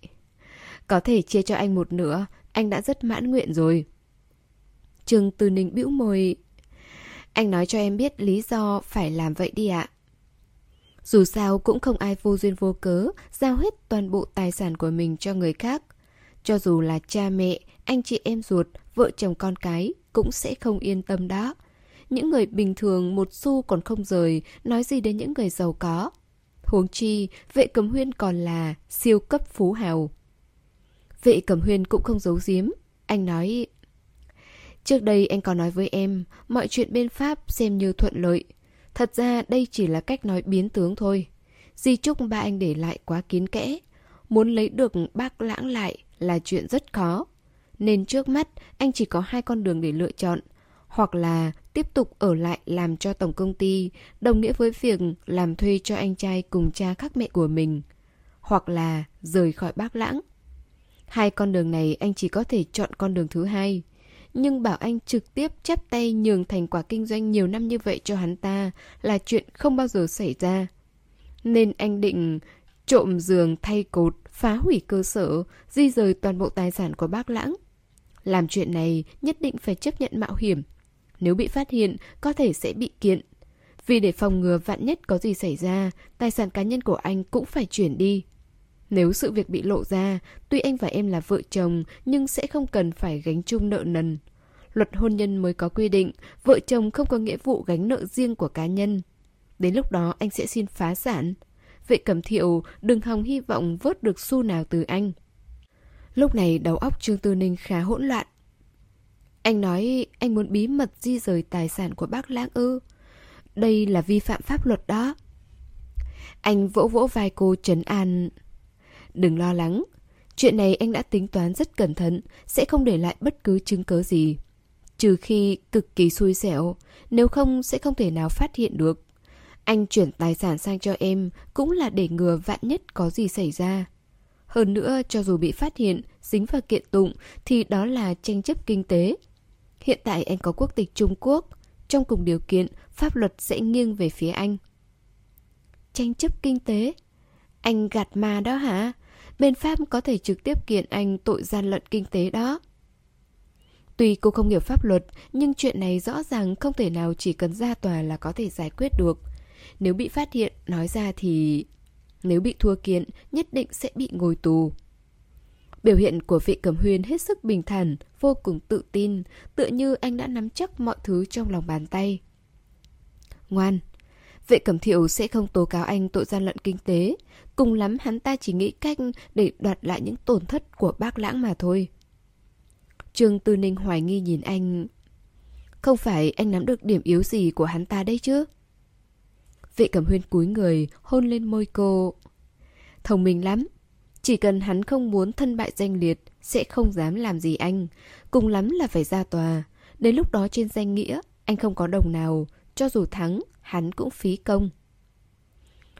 Có thể chia cho anh một nửa, anh đã rất mãn nguyện rồi. Trương Tư Ninh bĩu môi. Anh nói cho em biết lý do phải làm vậy đi ạ. Dù sao cũng không ai vô duyên vô cớ giao hết toàn bộ tài sản của mình cho người khác. Cho dù là cha mẹ, anh chị em ruột, vợ chồng con cái cũng sẽ không yên tâm đó. Những người bình thường một xu còn không rời, nói gì đến những người giàu có. Huống chi, vệ cầm huyên còn là siêu cấp phú hào. Vệ cầm huyên cũng không giấu giếm. Anh nói... Trước đây anh còn nói với em, mọi chuyện bên Pháp xem như thuận lợi. Thật ra đây chỉ là cách nói biến tướng thôi. Di chúc ba anh để lại quá kín kẽ. Muốn lấy được bác lãng lại là chuyện rất khó. Nên trước mắt anh chỉ có hai con đường để lựa chọn. Hoặc là tiếp tục ở lại làm cho tổng công ty, đồng nghĩa với việc làm thuê cho anh trai cùng cha khác mẹ của mình. Hoặc là rời khỏi bác lãng. Hai con đường này anh chỉ có thể chọn con đường thứ hai. Nhưng bảo anh trực tiếp chắp tay nhường thành quả kinh doanh nhiều năm như vậy cho hắn ta là chuyện không bao giờ xảy ra. Nên anh định trộm giường thay cột, phá hủy cơ sở, di rời toàn bộ tài sản của bác lãng. Làm chuyện này nhất định phải chấp nhận mạo hiểm, nếu bị phát hiện, có thể sẽ bị kiện. Vì để phòng ngừa vạn nhất có gì xảy ra, tài sản cá nhân của anh cũng phải chuyển đi. Nếu sự việc bị lộ ra, tuy anh và em là vợ chồng, nhưng sẽ không cần phải gánh chung nợ nần. Luật hôn nhân mới có quy định, vợ chồng không có nghĩa vụ gánh nợ riêng của cá nhân. Đến lúc đó anh sẽ xin phá sản. Vậy Cẩm Thiệu đừng hòng hy vọng vớt được xu nào từ anh. Lúc này đầu óc Trương Tư Ninh khá hỗn loạn. Anh nói anh muốn bí mật di rời tài sản của bác lãng ư. Đây là vi phạm pháp luật đó. Anh vỗ vỗ vai cô trấn an. Đừng lo lắng. Chuyện này anh đã tính toán rất cẩn thận, sẽ không để lại bất cứ chứng cớ gì. Trừ khi cực kỳ xui xẻo, nếu không sẽ không thể nào phát hiện được. Anh chuyển tài sản sang cho em cũng là để ngừa vạn nhất có gì xảy ra. Hơn nữa, cho dù bị phát hiện, dính vào kiện tụng, thì đó là tranh chấp kinh tế. Hiện tại anh có quốc tịch Trung Quốc. Trong cùng điều kiện, pháp luật sẽ nghiêng về phía anh. Tranh chấp kinh tế? Anh gạt ma đó hả? Bên Pháp có thể trực tiếp kiện anh tội gian lận kinh tế đó. Tuy cô không hiểu pháp luật, nhưng chuyện này rõ ràng không thể nào chỉ cần ra tòa là có thể giải quyết được. Nếu bị phát hiện, nói ra thì... Nếu bị thua kiện, nhất định sẽ bị ngồi tù. Biểu hiện của vị cầm huyên hết sức bình thản, vô cùng tự tin, tựa như anh đã nắm chắc mọi thứ trong lòng bàn tay. Ngoan, vệ cẩm thiệu sẽ không tố cáo anh tội gian lận kinh tế, cùng lắm hắn ta chỉ nghĩ cách để đoạt lại những tổn thất của bác lãng mà thôi. Trương Tư Ninh hoài nghi nhìn anh. Không phải anh nắm được điểm yếu gì của hắn ta đấy chứ? Vệ cẩm huyên cúi người, hôn lên môi cô. Thông minh lắm. Chỉ cần hắn không muốn thân bại danh liệt, sẽ không dám làm gì anh. Cùng lắm là phải ra tòa. Đến lúc đó trên danh nghĩa, anh không có đồng nào. Cho dù thắng, hắn cũng phí công.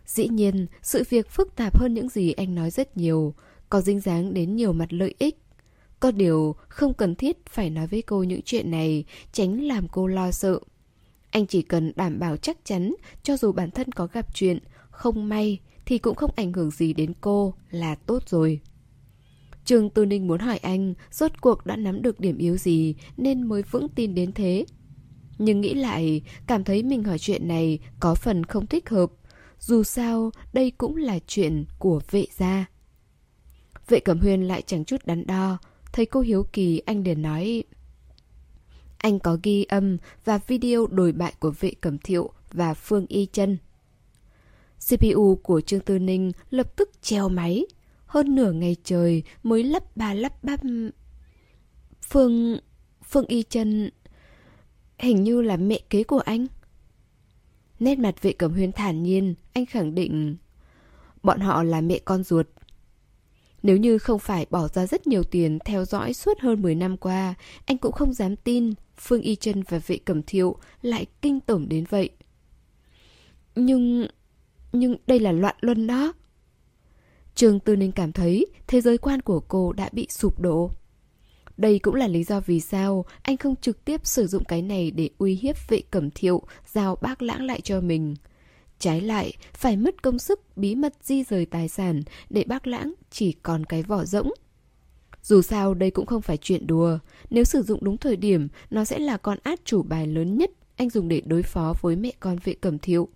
Dĩ nhiên, sự việc phức tạp hơn những gì anh nói rất nhiều, có dính dáng đến nhiều mặt lợi ích. Có điều không cần thiết phải nói với cô những chuyện này, tránh làm cô lo sợ. Anh chỉ cần đảm bảo chắc chắn, cho dù bản thân có gặp chuyện, không may thì cũng không ảnh hưởng gì đến cô là tốt rồi. Trường Tư Ninh muốn hỏi anh rốt cuộc đã nắm được điểm yếu gì nên mới vững tin đến thế. Nhưng nghĩ lại, cảm thấy mình hỏi chuyện này có phần không thích hợp. Dù sao, đây cũng là chuyện của vệ gia. Vệ Cẩm Huyên lại chẳng chút đắn đo, thấy cô hiếu kỳ anh liền nói anh có ghi âm và video đổi bại của vệ cẩm thiệu và Phương Y chân. CPU của Trương Tư Ninh lập tức treo máy. Hơn nửa ngày trời mới lắp ba lắp bắp. Phương... Phương Y chân Hình như là mẹ kế của anh. Nét mặt vệ cẩm huyên thản nhiên, anh khẳng định bọn họ là mẹ con ruột. Nếu như không phải bỏ ra rất nhiều tiền theo dõi suốt hơn 10 năm qua, anh cũng không dám tin Phương Y chân và vệ cẩm thiệu lại kinh tởm đến vậy. Nhưng... nhưng đây là loạn luân đó. Trường Tư Ninh cảm thấy thế giới quan của cô đã bị sụp đổ. Đây cũng là lý do vì sao anh không trực tiếp sử dụng cái này để uy hiếp vệ cẩm thiệu giao bác lãng lại cho mình. Trái lại, phải mất công sức bí mật di rời tài sản để bác lãng chỉ còn cái vỏ rỗng. Dù sao đây cũng không phải chuyện đùa, nếu sử dụng đúng thời điểm, nó sẽ là con át chủ bài lớn nhất anh dùng để đối phó với mẹ con vệ cẩm thiệu.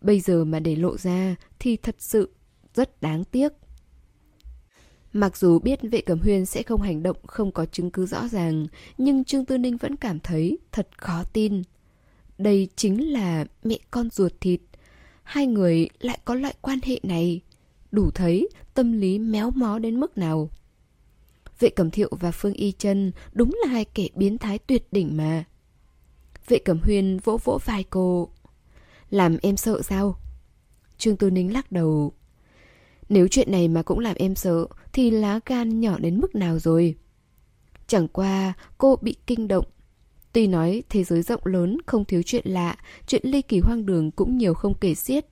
Bây giờ mà để lộ ra thì thật sự rất đáng tiếc. Mặc dù biết vệ cẩm huyên sẽ không hành động không có chứng cứ rõ ràng, nhưng Trương Tư Ninh vẫn cảm thấy thật khó tin. Đây chính là mẹ con ruột thịt. Hai người lại có loại quan hệ này. Đủ thấy tâm lý méo mó đến mức nào. Vệ Cẩm Thiệu và Phương Y chân đúng là hai kẻ biến thái tuyệt đỉnh mà. Vệ Cẩm Huyên vỗ vỗ vai cô. Làm em sợ sao? Trương Tư Ninh lắc đầu. Nếu chuyện này mà cũng làm em sợ thì lá gan nhỏ đến mức nào rồi? Chẳng qua cô bị kinh động. Tuy nói thế giới rộng lớn không thiếu chuyện lạ, chuyện ly kỳ hoang đường cũng nhiều không kể xiết.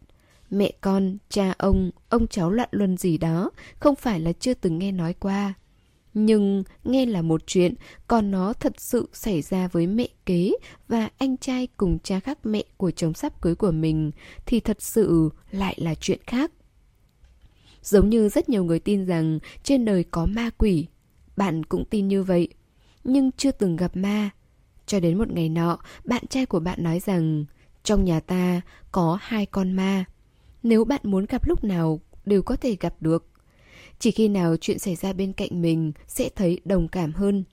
Mẹ con, cha ông, ông cháu loạn luân gì đó không phải là chưa từng nghe nói qua. Nhưng nghe là một chuyện, còn nó thật sự xảy ra với mẹ kế và anh trai cùng cha khác mẹ của chồng sắp cưới của mình thì thật sự lại là chuyện khác. Giống như rất nhiều người tin rằng trên đời có ma quỷ, bạn cũng tin như vậy, nhưng chưa từng gặp ma. Cho đến một ngày nọ, bạn trai của bạn nói rằng trong nhà ta có hai con ma. Nếu bạn muốn gặp lúc nào đều có thể gặp được. Chỉ khi nào chuyện xảy ra bên cạnh mình sẽ thấy đồng cảm hơn.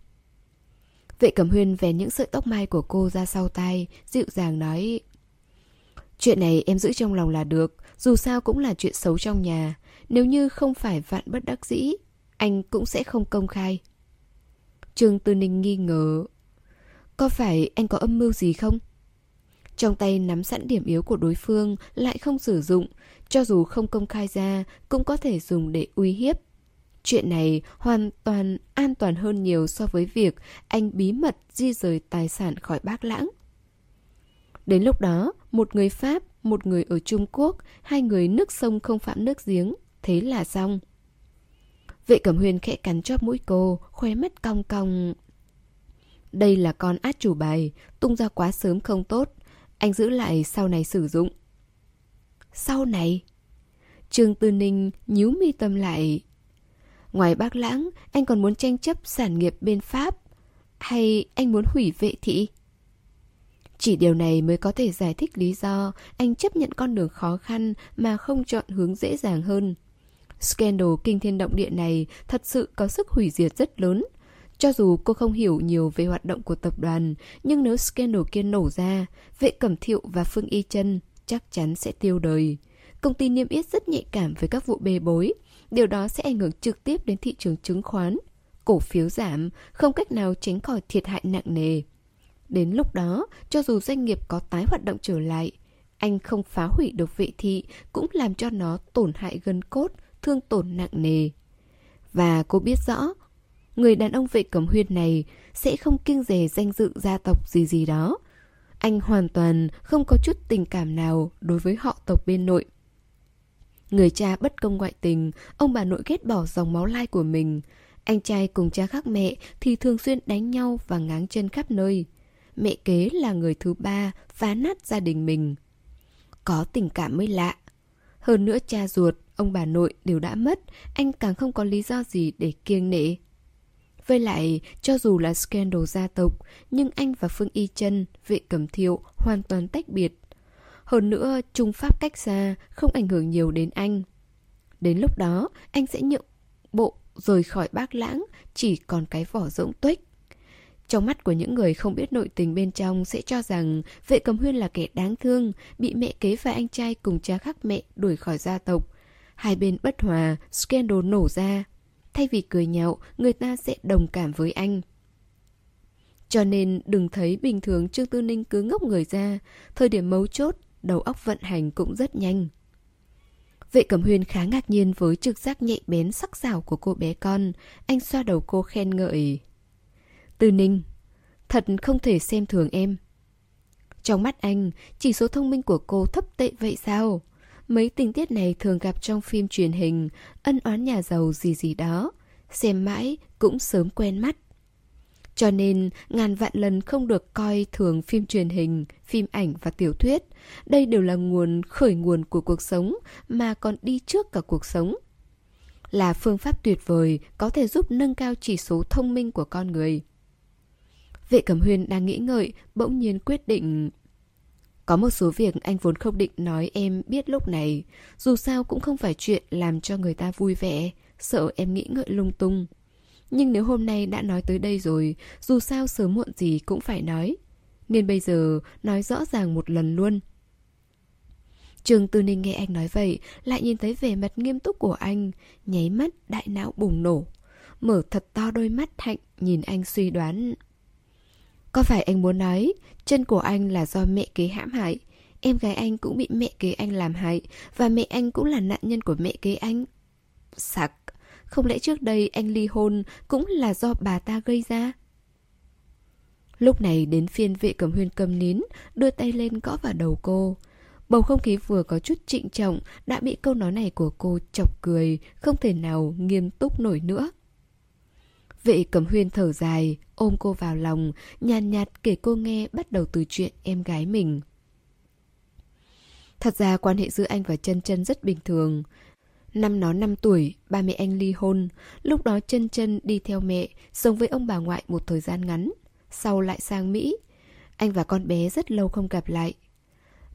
Vệ Cẩm Huyên vén những sợi tóc mai của cô ra sau tay, dịu dàng nói Chuyện này em giữ trong lòng là được, dù sao cũng là chuyện xấu trong nhà. Nếu như không phải vạn bất đắc dĩ, anh cũng sẽ không công khai. Trương Tư Ninh nghi ngờ Có phải anh có âm mưu gì không? Trong tay nắm sẵn điểm yếu của đối phương lại không sử dụng, cho dù không công khai ra cũng có thể dùng để uy hiếp. Chuyện này hoàn toàn an toàn hơn nhiều so với việc anh bí mật di rời tài sản khỏi bác lãng. Đến lúc đó, một người Pháp, một người ở Trung Quốc, hai người nước sông không phạm nước giếng, thế là xong. Vệ cẩm huyên khẽ cắn chóp mũi cô, khóe mắt cong cong. Đây là con át chủ bài, tung ra quá sớm không tốt. Anh giữ lại sau này sử dụng. Sau này? Trương Tư Ninh nhíu mi tâm lại. Ngoài bác lãng, anh còn muốn tranh chấp sản nghiệp bên Pháp. Hay anh muốn hủy vệ thị? Chỉ điều này mới có thể giải thích lý do anh chấp nhận con đường khó khăn mà không chọn hướng dễ dàng hơn. Scandal kinh thiên động địa này thật sự có sức hủy diệt rất lớn. Cho dù cô không hiểu nhiều về hoạt động của tập đoàn, nhưng nếu scandal kia nổ ra, vệ cẩm thiệu và Phương Y chân chắc chắn sẽ tiêu đời. Công ty niêm yết rất nhạy cảm với các vụ bê bối. Điều đó sẽ ảnh hưởng trực tiếp đến thị trường chứng khoán. Cổ phiếu giảm, không cách nào tránh khỏi thiệt hại nặng nề. Đến lúc đó, cho dù doanh nghiệp có tái hoạt động trở lại, anh không phá hủy được vệ thị cũng làm cho nó tổn hại gân cốt, thương tổn nặng nề. Và cô biết rõ, người đàn ông vệ cẩm huyên này sẽ không kiêng dè danh dự gia tộc gì gì đó. Anh hoàn toàn không có chút tình cảm nào đối với họ tộc bên nội. Người cha bất công ngoại tình, ông bà nội ghét bỏ dòng máu lai của mình. Anh trai cùng cha khác mẹ thì thường xuyên đánh nhau và ngáng chân khắp nơi mẹ kế là người thứ ba phá nát gia đình mình. Có tình cảm mới lạ. Hơn nữa cha ruột, ông bà nội đều đã mất, anh càng không có lý do gì để kiêng nể. Với lại, cho dù là scandal gia tộc, nhưng anh và Phương Y chân vệ cẩm thiệu hoàn toàn tách biệt. Hơn nữa, trung pháp cách xa, không ảnh hưởng nhiều đến anh. Đến lúc đó, anh sẽ nhượng bộ rời khỏi bác lãng, chỉ còn cái vỏ rỗng tuếch. Trong mắt của những người không biết nội tình bên trong sẽ cho rằng vệ cầm huyên là kẻ đáng thương, bị mẹ kế và anh trai cùng cha khác mẹ đuổi khỏi gia tộc. Hai bên bất hòa, scandal nổ ra. Thay vì cười nhạo, người ta sẽ đồng cảm với anh. Cho nên đừng thấy bình thường Trương Tư Ninh cứ ngốc người ra, thời điểm mấu chốt, đầu óc vận hành cũng rất nhanh. Vệ Cẩm Huyên khá ngạc nhiên với trực giác nhạy bén sắc sảo của cô bé con, anh xoa đầu cô khen ngợi. Tư Ninh, thật không thể xem thường em. Trong mắt anh, chỉ số thông minh của cô thấp tệ vậy sao? Mấy tình tiết này thường gặp trong phim truyền hình, ân oán nhà giàu gì gì đó. Xem mãi cũng sớm quen mắt. Cho nên, ngàn vạn lần không được coi thường phim truyền hình, phim ảnh và tiểu thuyết. Đây đều là nguồn khởi nguồn của cuộc sống mà còn đi trước cả cuộc sống. Là phương pháp tuyệt vời có thể giúp nâng cao chỉ số thông minh của con người. Vệ Cẩm Huyên đang nghĩ ngợi, bỗng nhiên quyết định... Có một số việc anh vốn không định nói em biết lúc này, dù sao cũng không phải chuyện làm cho người ta vui vẻ, sợ em nghĩ ngợi lung tung. Nhưng nếu hôm nay đã nói tới đây rồi, dù sao sớm muộn gì cũng phải nói. Nên bây giờ nói rõ ràng một lần luôn. Trường Tư Ninh nghe anh nói vậy, lại nhìn thấy vẻ mặt nghiêm túc của anh, nháy mắt đại não bùng nổ. Mở thật to đôi mắt hạnh nhìn anh suy đoán. Có phải anh muốn nói, chân của anh là do mẹ kế hãm hại? Em gái anh cũng bị mẹ kế anh làm hại, Và mẹ anh cũng là nạn nhân của mẹ kế anh. Sặc! Không lẽ trước đây anh ly hôn Cũng là do bà ta gây ra? Lúc này đến phiên vệ cầm huyên cầm nín, Đưa tay lên gõ vào đầu cô. Bầu không khí vừa có chút trịnh trọng Đã bị câu nói này của cô chọc cười, Không thể nào nghiêm túc nổi nữa. Vệ cẩm huyên thở dài, ôm cô vào lòng, nhàn nhạt, nhạt kể cô nghe bắt đầu từ chuyện em gái mình. Thật ra quan hệ giữa anh và chân chân rất bình thường. Năm nó 5 tuổi, ba mẹ anh ly hôn. Lúc đó chân chân đi theo mẹ, sống với ông bà ngoại một thời gian ngắn. Sau lại sang Mỹ. Anh và con bé rất lâu không gặp lại.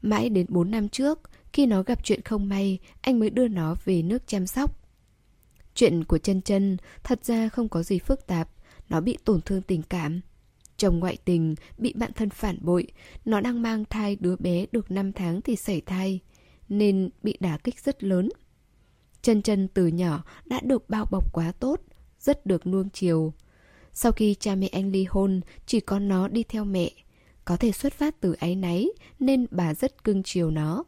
Mãi đến 4 năm trước, khi nó gặp chuyện không may, anh mới đưa nó về nước chăm sóc. Chuyện của chân chân thật ra không có gì phức tạp, nó bị tổn thương tình cảm. Chồng ngoại tình, bị bạn thân phản bội, nó đang mang thai đứa bé được 5 tháng thì xảy thai, nên bị đả kích rất lớn. Chân chân từ nhỏ đã được bao bọc quá tốt, rất được nuông chiều. Sau khi cha mẹ anh ly hôn, chỉ có nó đi theo mẹ. Có thể xuất phát từ áy náy nên bà rất cưng chiều nó.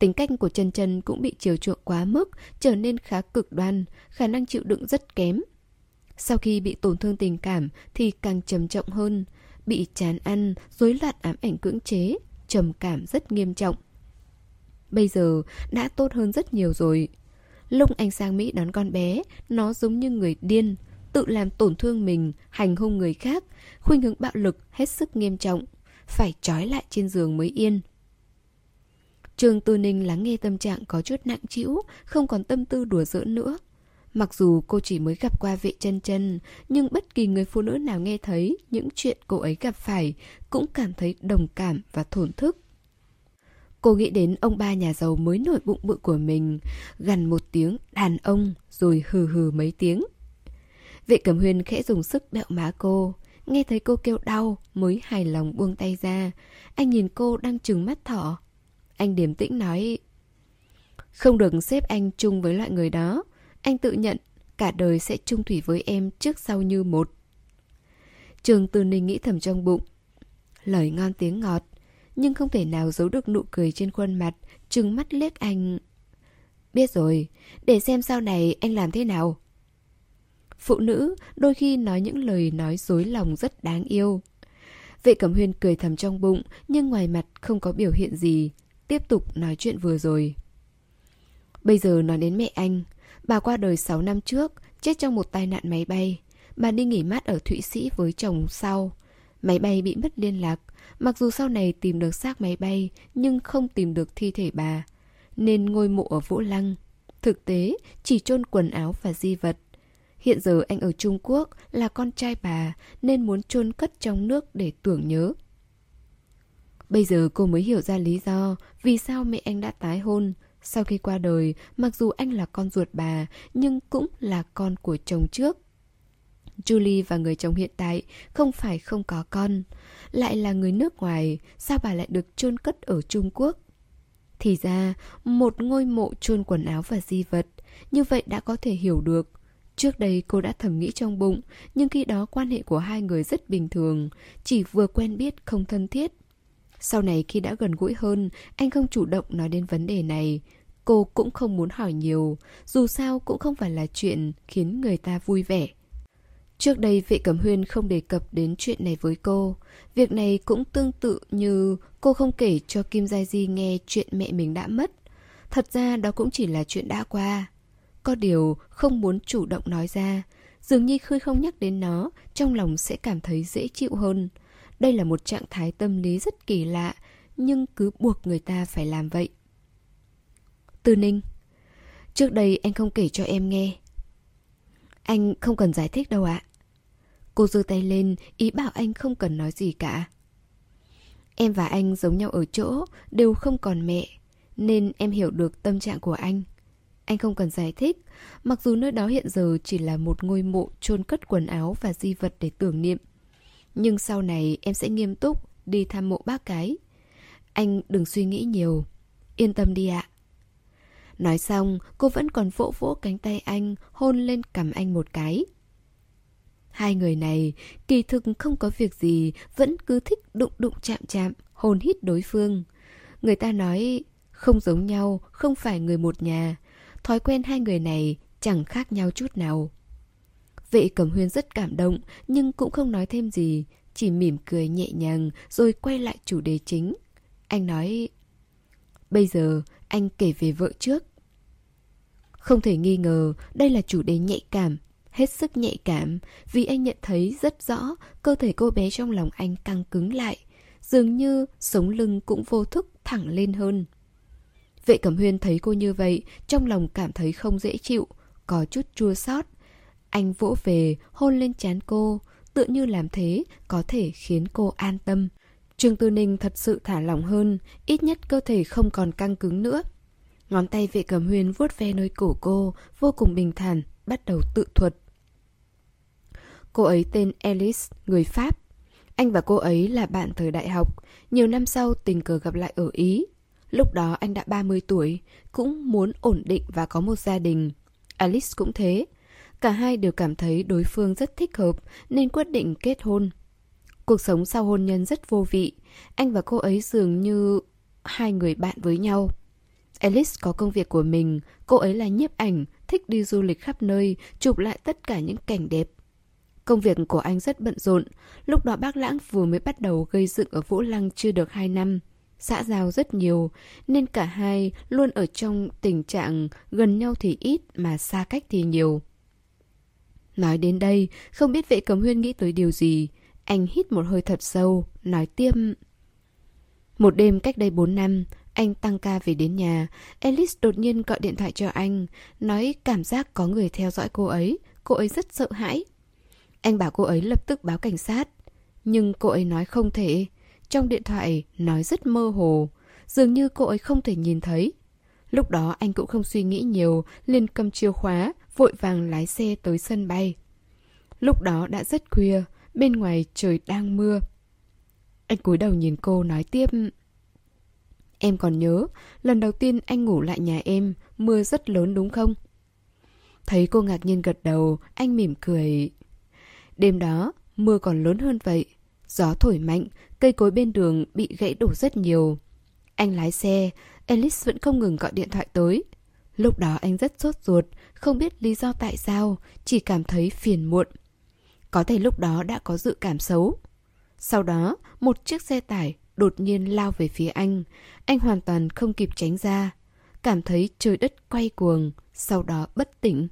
Tính cách của chân chân cũng bị chiều chuộng quá mức, trở nên khá cực đoan, khả năng chịu đựng rất kém. Sau khi bị tổn thương tình cảm thì càng trầm trọng hơn, bị chán ăn, rối loạn ám ảnh cưỡng chế, trầm cảm rất nghiêm trọng. Bây giờ đã tốt hơn rất nhiều rồi. Lúc anh sang Mỹ đón con bé, nó giống như người điên, tự làm tổn thương mình, hành hung người khác, khuynh hướng bạo lực hết sức nghiêm trọng, phải trói lại trên giường mới yên. Trương Tư Ninh lắng nghe tâm trạng có chút nặng trĩu, không còn tâm tư đùa giỡn nữa. Mặc dù cô chỉ mới gặp qua vệ chân chân, nhưng bất kỳ người phụ nữ nào nghe thấy những chuyện cô ấy gặp phải cũng cảm thấy đồng cảm và thổn thức. Cô nghĩ đến ông ba nhà giàu mới nổi bụng bự của mình, gần một tiếng đàn ông rồi hừ hừ mấy tiếng. Vệ cẩm huyên khẽ dùng sức đẹo má cô, nghe thấy cô kêu đau mới hài lòng buông tay ra. Anh nhìn cô đang trừng mắt thỏ. Anh điềm tĩnh nói Không được xếp anh chung với loại người đó anh tự nhận cả đời sẽ chung thủy với em trước sau như một. Trường Tư Ninh nghĩ thầm trong bụng. Lời ngon tiếng ngọt, nhưng không thể nào giấu được nụ cười trên khuôn mặt, trừng mắt liếc anh. Biết rồi, để xem sau này anh làm thế nào. Phụ nữ đôi khi nói những lời nói dối lòng rất đáng yêu. Vệ Cẩm Huyên cười thầm trong bụng, nhưng ngoài mặt không có biểu hiện gì, tiếp tục nói chuyện vừa rồi. Bây giờ nói đến mẹ anh, Bà qua đời 6 năm trước, chết trong một tai nạn máy bay. Bà đi nghỉ mát ở Thụy Sĩ với chồng sau. Máy bay bị mất liên lạc, mặc dù sau này tìm được xác máy bay nhưng không tìm được thi thể bà. Nên ngôi mộ ở Vũ Lăng. Thực tế, chỉ chôn quần áo và di vật. Hiện giờ anh ở Trung Quốc là con trai bà nên muốn chôn cất trong nước để tưởng nhớ. Bây giờ cô mới hiểu ra lý do vì sao mẹ anh đã tái hôn, sau khi qua đời, mặc dù anh là con ruột bà, nhưng cũng là con của chồng trước. Julie và người chồng hiện tại không phải không có con, lại là người nước ngoài, sao bà lại được chôn cất ở Trung Quốc? Thì ra, một ngôi mộ chôn quần áo và di vật, như vậy đã có thể hiểu được. Trước đây cô đã thầm nghĩ trong bụng, nhưng khi đó quan hệ của hai người rất bình thường, chỉ vừa quen biết không thân thiết. Sau này khi đã gần gũi hơn, anh không chủ động nói đến vấn đề này. Cô cũng không muốn hỏi nhiều, dù sao cũng không phải là chuyện khiến người ta vui vẻ. Trước đây vệ cẩm huyên không đề cập đến chuyện này với cô. Việc này cũng tương tự như cô không kể cho Kim Giai Di nghe chuyện mẹ mình đã mất. Thật ra đó cũng chỉ là chuyện đã qua. Có điều không muốn chủ động nói ra. Dường như khi không nhắc đến nó, trong lòng sẽ cảm thấy dễ chịu hơn. Đây là một trạng thái tâm lý rất kỳ lạ, nhưng cứ buộc người ta phải làm vậy. Tư Ninh Trước đây anh không kể cho em nghe. Anh không cần giải thích đâu ạ. Cô giơ tay lên, ý bảo anh không cần nói gì cả. Em và anh giống nhau ở chỗ, đều không còn mẹ, nên em hiểu được tâm trạng của anh. Anh không cần giải thích, mặc dù nơi đó hiện giờ chỉ là một ngôi mộ chôn cất quần áo và di vật để tưởng niệm. Nhưng sau này em sẽ nghiêm túc đi thăm mộ bác cái. Anh đừng suy nghĩ nhiều. Yên tâm đi ạ. Nói xong, cô vẫn còn vỗ vỗ cánh tay anh, hôn lên cầm anh một cái. Hai người này, kỳ thực không có việc gì, vẫn cứ thích đụng đụng chạm chạm, hôn hít đối phương. Người ta nói, không giống nhau, không phải người một nhà. Thói quen hai người này chẳng khác nhau chút nào. Vệ Cẩm Huyên rất cảm động nhưng cũng không nói thêm gì, chỉ mỉm cười nhẹ nhàng rồi quay lại chủ đề chính. Anh nói, bây giờ anh kể về vợ trước. Không thể nghi ngờ đây là chủ đề nhạy cảm, hết sức nhạy cảm vì anh nhận thấy rất rõ cơ thể cô bé trong lòng anh căng cứng lại, dường như sống lưng cũng vô thức thẳng lên hơn. Vệ Cẩm Huyên thấy cô như vậy, trong lòng cảm thấy không dễ chịu, có chút chua xót, anh vỗ về, hôn lên chán cô, tựa như làm thế có thể khiến cô an tâm. Trương Tư Ninh thật sự thả lỏng hơn, ít nhất cơ thể không còn căng cứng nữa. Ngón tay vệ cầm huyền vuốt ve nơi cổ cô, vô cùng bình thản, bắt đầu tự thuật. Cô ấy tên Alice, người Pháp. Anh và cô ấy là bạn thời đại học, nhiều năm sau tình cờ gặp lại ở Ý. Lúc đó anh đã 30 tuổi, cũng muốn ổn định và có một gia đình. Alice cũng thế. Cả hai đều cảm thấy đối phương rất thích hợp nên quyết định kết hôn. Cuộc sống sau hôn nhân rất vô vị, anh và cô ấy dường như hai người bạn với nhau. Alice có công việc của mình, cô ấy là nhiếp ảnh, thích đi du lịch khắp nơi, chụp lại tất cả những cảnh đẹp. Công việc của anh rất bận rộn, lúc đó bác Lãng vừa mới bắt đầu gây dựng ở Vũ Lăng chưa được 2 năm. xã giao rất nhiều, nên cả hai luôn ở trong tình trạng gần nhau thì ít mà xa cách thì nhiều. Nói đến đây, không biết vệ cầm huyên nghĩ tới điều gì. Anh hít một hơi thật sâu, nói tiêm. Một đêm cách đây 4 năm, anh tăng ca về đến nhà. Alice đột nhiên gọi điện thoại cho anh, nói cảm giác có người theo dõi cô ấy. Cô ấy rất sợ hãi. Anh bảo cô ấy lập tức báo cảnh sát. Nhưng cô ấy nói không thể. Trong điện thoại nói rất mơ hồ. Dường như cô ấy không thể nhìn thấy. Lúc đó anh cũng không suy nghĩ nhiều, liền cầm chìa khóa, vội vàng lái xe tới sân bay. Lúc đó đã rất khuya, bên ngoài trời đang mưa. Anh cúi đầu nhìn cô nói tiếp. Em còn nhớ, lần đầu tiên anh ngủ lại nhà em, mưa rất lớn đúng không? Thấy cô ngạc nhiên gật đầu, anh mỉm cười. Đêm đó, mưa còn lớn hơn vậy. Gió thổi mạnh, cây cối bên đường bị gãy đổ rất nhiều. Anh lái xe, Alice vẫn không ngừng gọi điện thoại tới. Lúc đó anh rất sốt ruột, không biết lý do tại sao, chỉ cảm thấy phiền muộn. Có thể lúc đó đã có dự cảm xấu. Sau đó, một chiếc xe tải đột nhiên lao về phía anh. Anh hoàn toàn không kịp tránh ra. Cảm thấy trời đất quay cuồng, sau đó bất tỉnh.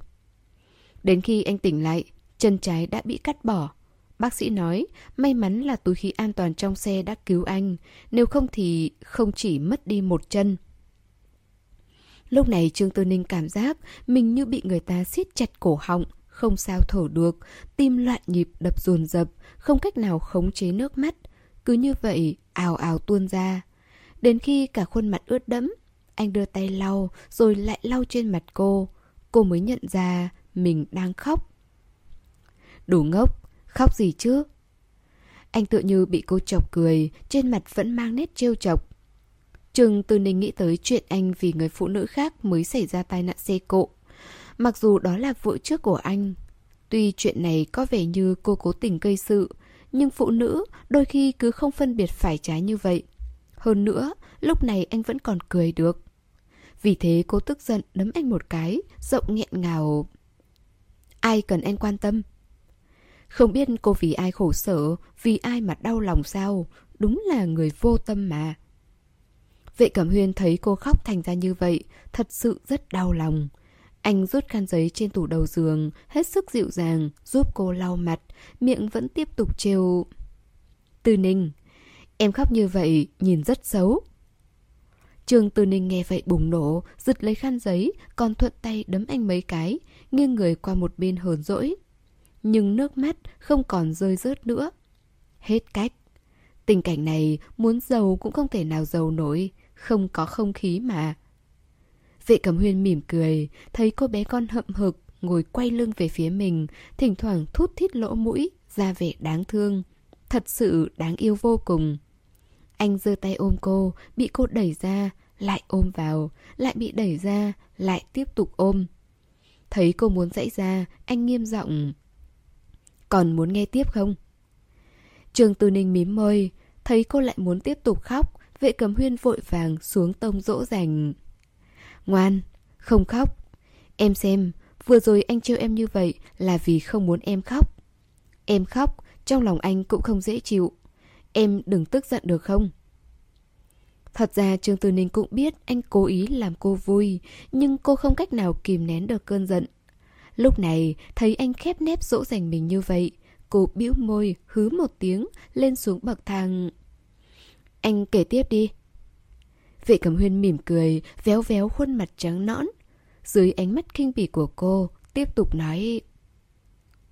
Đến khi anh tỉnh lại, chân trái đã bị cắt bỏ. Bác sĩ nói, may mắn là túi khí an toàn trong xe đã cứu anh, nếu không thì không chỉ mất đi một chân. Lúc này Trương Tư Ninh cảm giác mình như bị người ta siết chặt cổ họng, không sao thở được, tim loạn nhịp đập dồn dập, không cách nào khống chế nước mắt. Cứ như vậy, ào ào tuôn ra. Đến khi cả khuôn mặt ướt đẫm, anh đưa tay lau rồi lại lau trên mặt cô. Cô mới nhận ra mình đang khóc. Đủ ngốc, khóc gì chứ? Anh tự như bị cô chọc cười, trên mặt vẫn mang nét trêu chọc. Trừng từ ninh nghĩ tới chuyện anh vì người phụ nữ khác mới xảy ra tai nạn xe cộ. Mặc dù đó là vợ trước của anh. Tuy chuyện này có vẻ như cô cố tình gây sự, nhưng phụ nữ đôi khi cứ không phân biệt phải trái như vậy. Hơn nữa, lúc này anh vẫn còn cười được. Vì thế cô tức giận đấm anh một cái, giọng nghẹn ngào. Ai cần anh quan tâm? Không biết cô vì ai khổ sở, vì ai mà đau lòng sao, đúng là người vô tâm mà. Vệ Cẩm Huyên thấy cô khóc thành ra như vậy, thật sự rất đau lòng. Anh rút khăn giấy trên tủ đầu giường, hết sức dịu dàng, giúp cô lau mặt, miệng vẫn tiếp tục trêu. Từ Ninh, em khóc như vậy, nhìn rất xấu. Trường Tư Ninh nghe vậy bùng nổ, giật lấy khăn giấy, còn thuận tay đấm anh mấy cái, nghiêng người qua một bên hờn dỗi. Nhưng nước mắt không còn rơi rớt nữa. Hết cách. Tình cảnh này muốn giàu cũng không thể nào giàu nổi, không có không khí mà. Vệ cẩm huyên mỉm cười, thấy cô bé con hậm hực, ngồi quay lưng về phía mình, thỉnh thoảng thút thít lỗ mũi, ra vẻ đáng thương. Thật sự đáng yêu vô cùng. Anh giơ tay ôm cô, bị cô đẩy ra, lại ôm vào, lại bị đẩy ra, lại tiếp tục ôm. Thấy cô muốn dãy ra, anh nghiêm giọng Còn muốn nghe tiếp không? Trường Tư Ninh mím môi, thấy cô lại muốn tiếp tục khóc, vệ cầm huyên vội vàng xuống tông dỗ dành. Ngoan, không khóc. Em xem, vừa rồi anh trêu em như vậy là vì không muốn em khóc. Em khóc, trong lòng anh cũng không dễ chịu. Em đừng tức giận được không? Thật ra Trương Tư Ninh cũng biết anh cố ý làm cô vui, nhưng cô không cách nào kìm nén được cơn giận. Lúc này, thấy anh khép nép dỗ dành mình như vậy, cô bĩu môi, hứ một tiếng, lên xuống bậc thang. Anh kể tiếp đi. Vệ cầm huyên mỉm cười, véo véo khuôn mặt trắng nõn. Dưới ánh mắt kinh bỉ của cô, tiếp tục nói...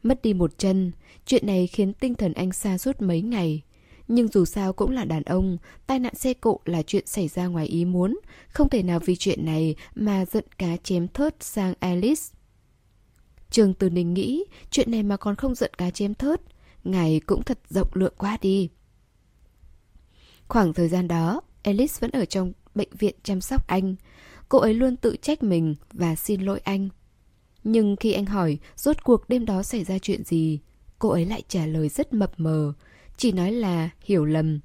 Mất đi một chân, chuyện này khiến tinh thần anh xa suốt mấy ngày. Nhưng dù sao cũng là đàn ông, tai nạn xe cộ là chuyện xảy ra ngoài ý muốn, không thể nào vì chuyện này mà giận cá chém thớt sang Alice. Trường Từ Ninh nghĩ, chuyện này mà còn không giận cá chém thớt, ngài cũng thật rộng lượng quá đi. Khoảng thời gian đó, Alice vẫn ở trong bệnh viện chăm sóc anh. Cô ấy luôn tự trách mình và xin lỗi anh. Nhưng khi anh hỏi rốt cuộc đêm đó xảy ra chuyện gì, cô ấy lại trả lời rất mập mờ, chỉ nói là hiểu lầm.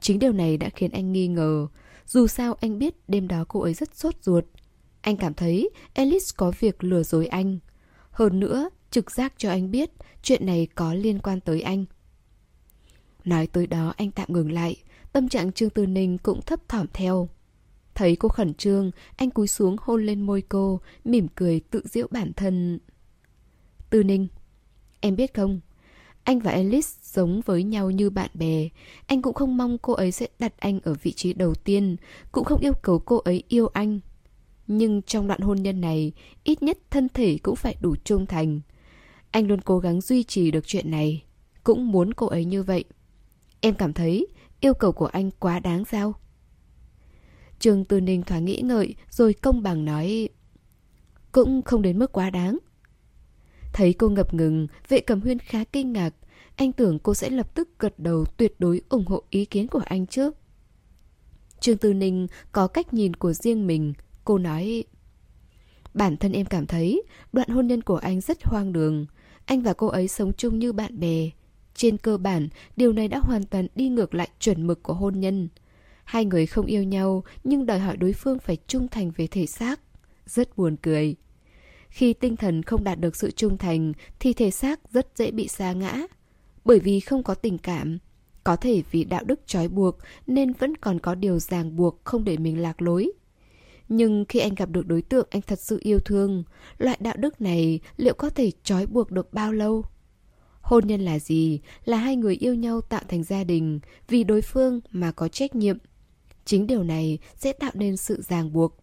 Chính điều này đã khiến anh nghi ngờ. Dù sao anh biết đêm đó cô ấy rất sốt ruột. Anh cảm thấy Alice có việc lừa dối anh. Hơn nữa, trực giác cho anh biết chuyện này có liên quan tới anh. Nói tới đó anh tạm ngừng lại, tâm trạng Trương Tư Ninh cũng thấp thỏm theo. Thấy cô khẩn trương, anh cúi xuống hôn lên môi cô, mỉm cười tự giễu bản thân. Tư Ninh, em biết không, anh và Alice giống với nhau như bạn bè. Anh cũng không mong cô ấy sẽ đặt anh ở vị trí đầu tiên, cũng không yêu cầu cô ấy yêu anh. Nhưng trong đoạn hôn nhân này, ít nhất thân thể cũng phải đủ trung thành. Anh luôn cố gắng duy trì được chuyện này, cũng muốn cô ấy như vậy. Em cảm thấy yêu cầu của anh quá đáng sao? Trương Tư Ninh thoáng nghĩ ngợi rồi công bằng nói Cũng không đến mức quá đáng. Thấy cô ngập ngừng, vệ cầm huyên khá kinh ngạc Anh tưởng cô sẽ lập tức gật đầu tuyệt đối ủng hộ ý kiến của anh chứ. Trương Tư Ninh có cách nhìn của riêng mình Cô nói Bản thân em cảm thấy đoạn hôn nhân của anh rất hoang đường. Anh và cô ấy sống chung như bạn bè trên cơ bản, điều này đã hoàn toàn đi ngược lại chuẩn mực của hôn nhân Hai người không yêu nhau nhưng đòi hỏi đối phương phải trung thành về thể xác. Rất buồn cười. Khi tinh thần không đạt được sự trung thành thì thể xác rất dễ bị xa ngã. Bởi vì không có tình cảm. Có thể vì đạo đức trói buộc nên vẫn còn có điều ràng buộc không để mình lạc lối. Nhưng khi anh gặp được đối tượng anh thật sự yêu thương, loại đạo đức này liệu có thể trói buộc được bao lâu? Hôn nhân là gì? Là hai người yêu nhau tạo thành gia đình, vì đối phương mà có trách nhiệm, Chính điều này sẽ tạo nên sự ràng buộc.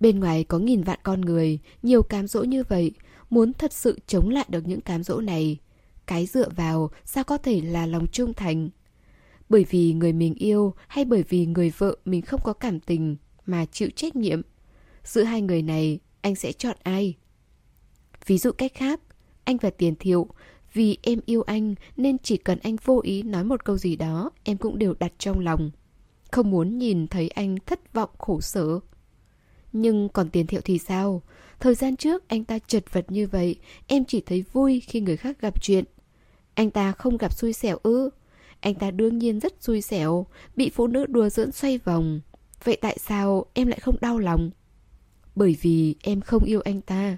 Bên ngoài có nghìn vạn con người, nhiều cám dỗ như vậy, muốn thật sự chống lại được những cám dỗ này. Cái dựa vào sao có thể là lòng trung thành? Bởi vì người mình yêu hay bởi vì người vợ mình không có cảm tình mà chịu trách nhiệm? Giữa hai người này, anh sẽ chọn ai? Ví dụ cách khác, anh và Tiền Thiệu, vì em yêu anh nên chỉ cần anh vô ý nói một câu gì đó, em cũng đều đặt trong lòng. Không muốn nhìn thấy anh thất vọng khổ sở. Nhưng còn tiền thiệu thì sao? Thời gian trước anh ta chật vật như vậy Em chỉ thấy vui khi người khác gặp chuyện. Anh ta không gặp xui xẻo ư? Anh ta đương nhiên rất xui xẻo Bị phụ nữ đùa giỡn xoay vòng. Vậy tại sao em lại không đau lòng? Bởi vì em không yêu anh ta.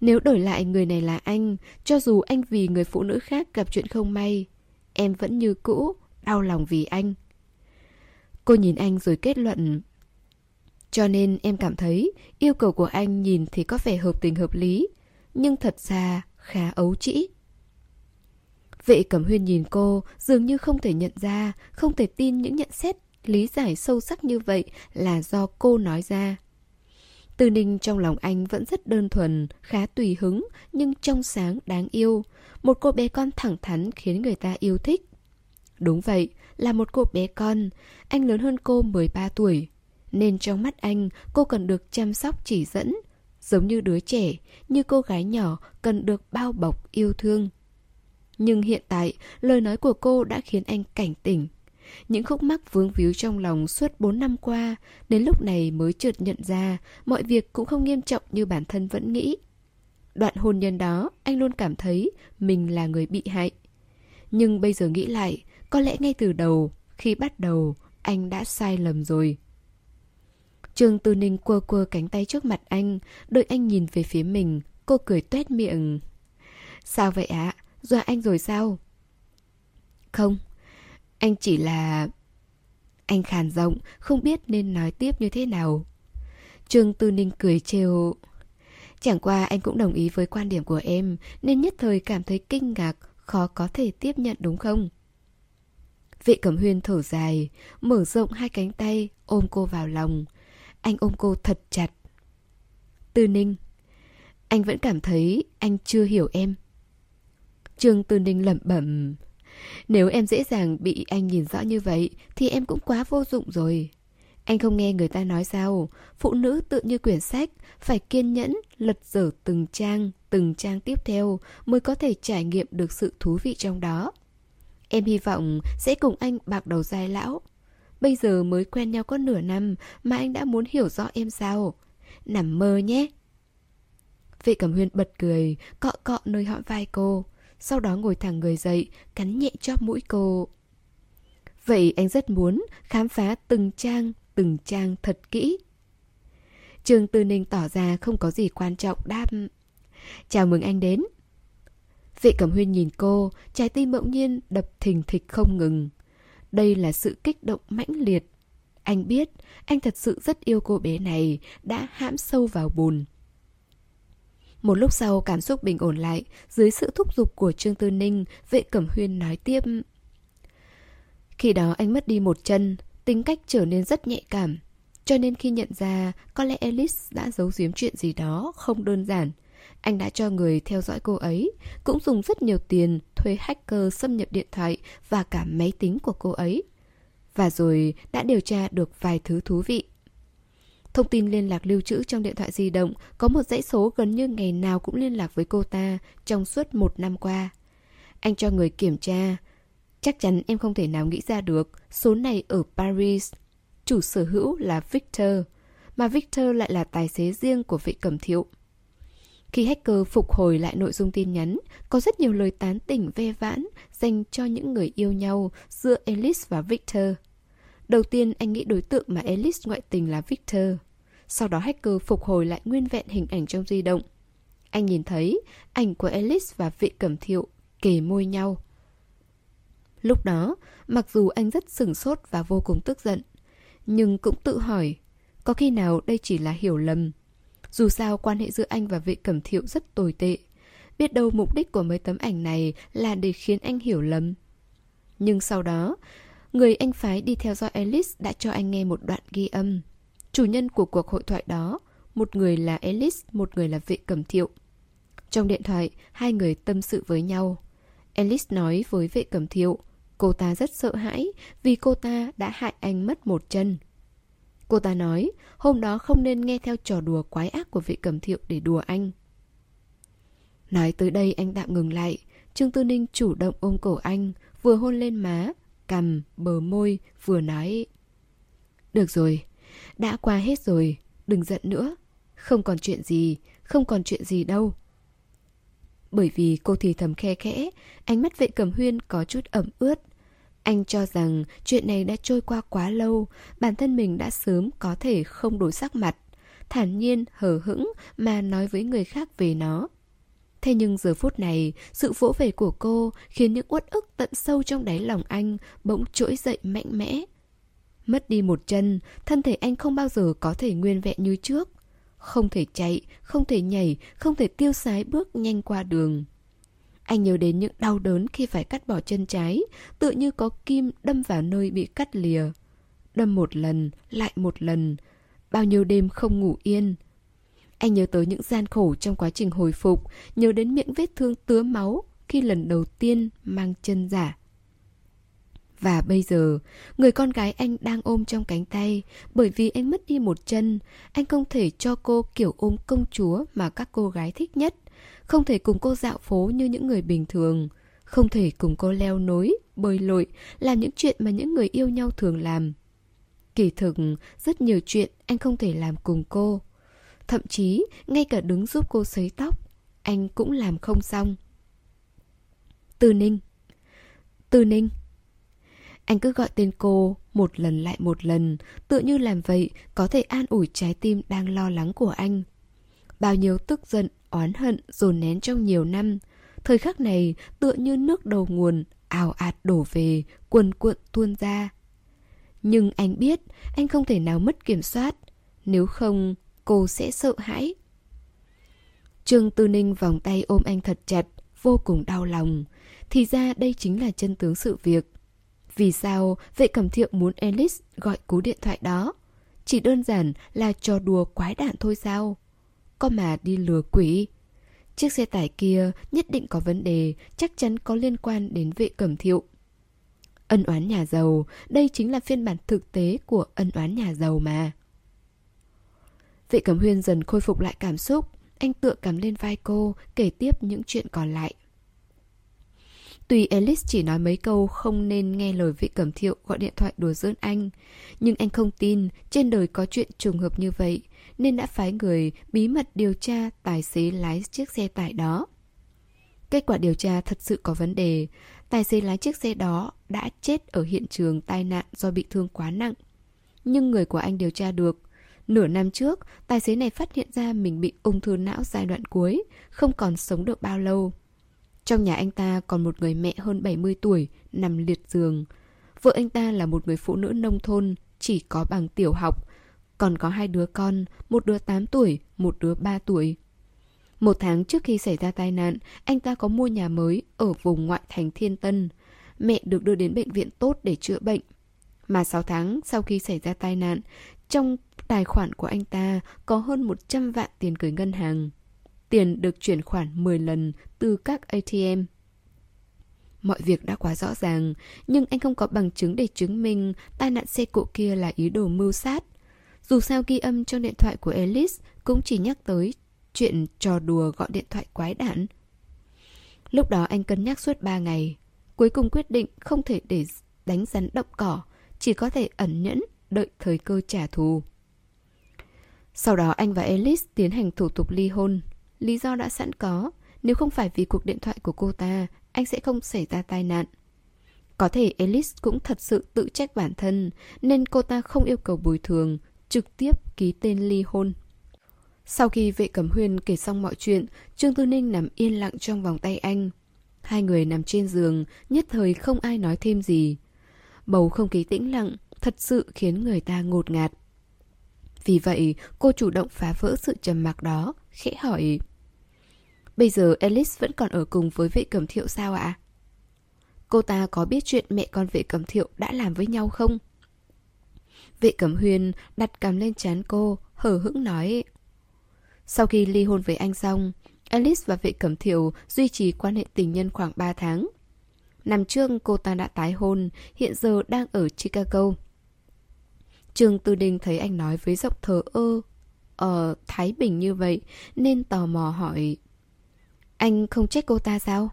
Nếu đổi lại người này là anh Cho dù anh vì người phụ nữ khác gặp chuyện không may Em vẫn như cũ Đau lòng vì anh Cô nhìn anh rồi kết luận. Cho nên em cảm thấy yêu cầu của anh nhìn thì có vẻ hợp tình hợp lý, nhưng thật ra khá ấu trĩ. Vệ Cẩm Huyên nhìn cô dường như không thể nhận ra, không thể tin những nhận xét lý giải sâu sắc như vậy là do cô nói ra. Từ Ninh trong lòng anh vẫn rất đơn thuần, khá tùy hứng, nhưng trong sáng, đáng yêu. Một cô bé con thẳng thắn khiến người ta yêu thích. Đúng vậy, là một cô bé con, anh lớn hơn cô 13 tuổi. Nên trong mắt anh, cô cần được chăm sóc chỉ dẫn, giống như đứa trẻ, như cô gái nhỏ cần được bao bọc yêu thương. Nhưng hiện tại, lời nói của cô đã khiến anh cảnh tỉnh. Những khúc mắc vướng víu trong lòng suốt 4 năm qua, đến lúc này mới chợt nhận ra mọi việc cũng không nghiêm trọng như bản thân vẫn nghĩ. Đoạn hôn nhân đó, anh luôn cảm thấy mình là người bị hại. Nhưng bây giờ nghĩ lại, có lẽ ngay từ đầu, khi bắt đầu, anh đã sai lầm rồi. Trương Tư Ninh quơ quơ cánh tay trước mặt anh, đợi anh nhìn về phía mình, cô cười tuét miệng. Sao vậy ạ? À? Dọa anh rồi sao? Không, anh chỉ là... Anh khàn giọng, không biết nên nói tiếp như thế nào. Trương Tư Ninh cười trêu. Chẳng qua anh cũng đồng ý với quan điểm của em, nên nhất thời cảm thấy kinh ngạc, khó có thể tiếp nhận đúng không? Vệ Cẩm Huyên thở dài, mở rộng hai cánh tay, ôm cô vào lòng. Anh ôm cô thật chặt. Tư Ninh, anh vẫn cảm thấy anh chưa hiểu em. Trương Tư Ninh lẩm bẩm. Nếu em dễ dàng bị anh nhìn rõ như vậy thì em cũng quá vô dụng rồi. Anh không nghe người ta nói sao, phụ nữ tự như quyển sách, phải kiên nhẫn, lật dở từng trang, từng trang tiếp theo mới có thể trải nghiệm được sự thú vị trong đó. Em hy vọng sẽ cùng anh bạc đầu dài lão. Bây giờ mới quen nhau có nửa năm mà anh đã muốn hiểu rõ em sao. Nằm mơ nhé. Vệ Cẩm Huyên bật cười, cọ cọ nơi hõm vai cô. Sau đó ngồi thẳng người dậy, cắn nhẹ chóp mũi cô. Vậy anh rất muốn khám phá từng trang, từng trang thật kỹ. Trường Tư Ninh tỏ ra không có gì quan trọng đáp. Chào mừng anh đến. Vệ Cẩm Huyên nhìn cô, trái tim bỗng nhiên đập thình thịch không ngừng. Đây là sự kích động mãnh liệt. Anh biết, anh thật sự rất yêu cô bé này, đã hãm sâu vào bùn. Một lúc sau cảm xúc bình ổn lại, dưới sự thúc giục của Trương Tư Ninh, vệ Cẩm Huyên nói tiếp. Khi đó anh mất đi một chân, tính cách trở nên rất nhạy cảm. Cho nên khi nhận ra có lẽ Alice đã giấu giếm chuyện gì đó không đơn giản. Anh đã cho người theo dõi cô ấy, cũng dùng rất nhiều tiền thuê hacker xâm nhập điện thoại và cả máy tính của cô ấy. Và rồi đã điều tra được vài thứ thú vị. Thông tin liên lạc lưu trữ trong điện thoại di động có một dãy số gần như ngày nào cũng liên lạc với cô ta trong suốt một năm qua. Anh cho người kiểm tra. Chắc chắn em không thể nào nghĩ ra được số này ở Paris. Chủ sở hữu là Victor, mà Victor lại là tài xế riêng của vị cầm thiệu. Khi hacker phục hồi lại nội dung tin nhắn, có rất nhiều lời tán tỉnh ve vãn dành cho những người yêu nhau giữa Alice và Victor. Đầu tiên anh nghĩ đối tượng mà Alice ngoại tình là Victor. Sau đó hacker phục hồi lại nguyên vẹn hình ảnh trong di động. Anh nhìn thấy ảnh của Alice và vị cẩm thiệu kề môi nhau. Lúc đó, mặc dù anh rất sừng sốt và vô cùng tức giận, nhưng cũng tự hỏi, có khi nào đây chỉ là hiểu lầm dù sao quan hệ giữa anh và vị cẩm thiệu rất tồi tệ. Biết đâu mục đích của mấy tấm ảnh này là để khiến anh hiểu lầm. Nhưng sau đó, người anh phái đi theo dõi Alice đã cho anh nghe một đoạn ghi âm. Chủ nhân của cuộc hội thoại đó, một người là Alice, một người là vệ cẩm thiệu. Trong điện thoại, hai người tâm sự với nhau. Alice nói với vệ cẩm thiệu, cô ta rất sợ hãi vì cô ta đã hại anh mất một chân. Cô ta nói, hôm đó không nên nghe theo trò đùa quái ác của vị cầm thiệu để đùa anh. Nói tới đây anh tạm ngừng lại, Trương Tư Ninh chủ động ôm cổ anh, vừa hôn lên má, cằm, bờ môi, vừa nói Được rồi, đã qua hết rồi, đừng giận nữa. Không còn chuyện gì, không còn chuyện gì đâu. Bởi vì cô thì thầm khe khẽ, ánh mắt vệ cầm huyên có chút ẩm ướt, anh cho rằng chuyện này đã trôi qua quá lâu, bản thân mình đã sớm có thể không đổi sắc mặt, thản nhiên, hờ hững mà nói với người khác về nó. Thế nhưng giờ phút này, sự vỗ về của cô khiến những uất ức tận sâu trong đáy lòng anh bỗng trỗi dậy mạnh mẽ. Mất đi một chân, thân thể anh không bao giờ có thể nguyên vẹn như trước. Không thể chạy, không thể nhảy, không thể tiêu sái bước nhanh qua đường. Anh nhớ đến những đau đớn khi phải cắt bỏ chân trái, tự như có kim đâm vào nơi bị cắt lìa. Đâm một lần, lại một lần, bao nhiêu đêm không ngủ yên. Anh nhớ tới những gian khổ trong quá trình hồi phục, nhớ đến miệng vết thương tứa máu khi lần đầu tiên mang chân giả. Và bây giờ, người con gái anh đang ôm trong cánh tay, bởi vì anh mất đi một chân, anh không thể cho cô kiểu ôm công chúa mà các cô gái thích nhất không thể cùng cô dạo phố như những người bình thường, không thể cùng cô leo núi, bơi lội, làm những chuyện mà những người yêu nhau thường làm. Kỳ thực, rất nhiều chuyện anh không thể làm cùng cô. Thậm chí, ngay cả đứng giúp cô sấy tóc, anh cũng làm không xong. Tư Ninh Tư Ninh Anh cứ gọi tên cô một lần lại một lần, tự như làm vậy có thể an ủi trái tim đang lo lắng của anh. Bao nhiêu tức giận, oán hận dồn nén trong nhiều năm. Thời khắc này tựa như nước đầu nguồn, ào ạt đổ về, cuồn cuộn tuôn ra. Nhưng anh biết anh không thể nào mất kiểm soát, nếu không cô sẽ sợ hãi. Trương Tư Ninh vòng tay ôm anh thật chặt, vô cùng đau lòng. Thì ra đây chính là chân tướng sự việc. Vì sao vệ cẩm thiệu muốn Alice gọi cú điện thoại đó? Chỉ đơn giản là trò đùa quái đản thôi sao? có mà đi lừa quỷ. Chiếc xe tải kia nhất định có vấn đề, chắc chắn có liên quan đến vệ cẩm thiệu. Ân oán nhà giàu, đây chính là phiên bản thực tế của ân oán nhà giàu mà. Vệ cẩm huyên dần khôi phục lại cảm xúc, anh tựa cắm lên vai cô, kể tiếp những chuyện còn lại. Tuy Alice chỉ nói mấy câu không nên nghe lời vị cẩm thiệu gọi điện thoại đùa giỡn anh, nhưng anh không tin trên đời có chuyện trùng hợp như vậy, nên đã phái người bí mật điều tra tài xế lái chiếc xe tải đó. Kết quả điều tra thật sự có vấn đề, tài xế lái chiếc xe đó đã chết ở hiện trường tai nạn do bị thương quá nặng. Nhưng người của anh điều tra được, nửa năm trước, tài xế này phát hiện ra mình bị ung thư não giai đoạn cuối, không còn sống được bao lâu. Trong nhà anh ta còn một người mẹ hơn 70 tuổi, nằm liệt giường. Vợ anh ta là một người phụ nữ nông thôn, chỉ có bằng tiểu học. Còn có hai đứa con, một đứa 8 tuổi, một đứa 3 tuổi. Một tháng trước khi xảy ra tai nạn, anh ta có mua nhà mới ở vùng ngoại thành Thiên Tân. Mẹ được đưa đến bệnh viện tốt để chữa bệnh. Mà 6 tháng sau khi xảy ra tai nạn, trong tài khoản của anh ta có hơn 100 vạn tiền gửi ngân hàng. Tiền được chuyển khoản 10 lần từ các ATM. Mọi việc đã quá rõ ràng, nhưng anh không có bằng chứng để chứng minh tai nạn xe cộ kia là ý đồ mưu sát. Dù sao ghi âm trong điện thoại của Alice cũng chỉ nhắc tới chuyện trò đùa gọi điện thoại quái đản. Lúc đó anh cân nhắc suốt 3 ngày, cuối cùng quyết định không thể để đánh rắn động cỏ, chỉ có thể ẩn nhẫn, đợi thời cơ trả thù. Sau đó anh và Alice tiến hành thủ tục ly hôn. Lý do đã sẵn có, nếu không phải vì cuộc điện thoại của cô ta, anh sẽ không xảy ra tai nạn. Có thể Alice cũng thật sự tự trách bản thân, nên cô ta không yêu cầu bồi thường, trực tiếp ký tên ly hôn. Sau khi vệ cẩm huyên kể xong mọi chuyện, Trương Tư Ninh nằm yên lặng trong vòng tay anh. Hai người nằm trên giường, nhất thời không ai nói thêm gì. Bầu không khí tĩnh lặng, thật sự khiến người ta ngột ngạt. Vì vậy, cô chủ động phá vỡ sự trầm mặc đó, khẽ hỏi. Bây giờ Alice vẫn còn ở cùng với vệ cẩm thiệu sao ạ? Cô ta có biết chuyện mẹ con vệ cẩm thiệu đã làm với nhau không? Vệ cẩm huyền đặt cằm lên chán cô, hờ hững nói. Sau khi ly hôn với anh xong, Alice và vệ cẩm thiệu duy trì quan hệ tình nhân khoảng 3 tháng. Năm trước cô ta đã tái hôn, hiện giờ đang ở Chicago. Trương Tư Đình thấy anh nói với giọng thờ ơ, ở Thái Bình như vậy, nên tò mò hỏi. Anh không trách cô ta sao?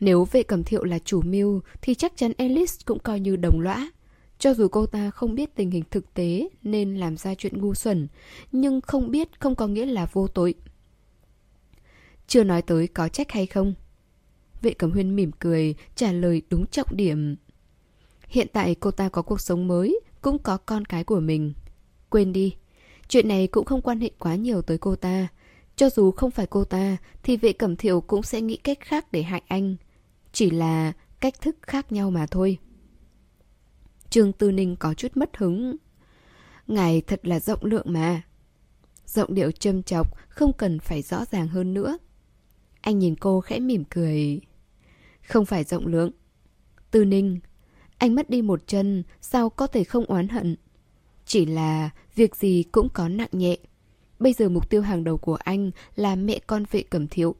Nếu vệ cẩm thiệu là chủ mưu, thì chắc chắn Alice cũng coi như đồng lõa. Cho dù cô ta không biết tình hình thực tế nên làm ra chuyện ngu xuẩn, nhưng không biết không có nghĩa là vô tội. Chưa nói tới có trách hay không. Vệ cẩm huyên mỉm cười, trả lời đúng trọng điểm. Hiện tại cô ta có cuộc sống mới, cũng có con cái của mình. Quên đi, chuyện này cũng không quan hệ quá nhiều tới cô ta. Cho dù không phải cô ta, thì vệ cẩm thiệu cũng sẽ nghĩ cách khác để hại anh. Chỉ là cách thức khác nhau mà thôi. Trương Tư Ninh có chút mất hứng. Ngài thật là rộng lượng mà. Giọng điệu châm chọc, không cần phải rõ ràng hơn nữa. Anh nhìn cô khẽ mỉm cười. Không phải rộng lượng. Tư Ninh, anh mất đi một chân, sao có thể không oán hận? Chỉ là việc gì cũng có nặng nhẹ. Bây giờ mục tiêu hàng đầu của anh là mẹ con vệ cẩm thiệu.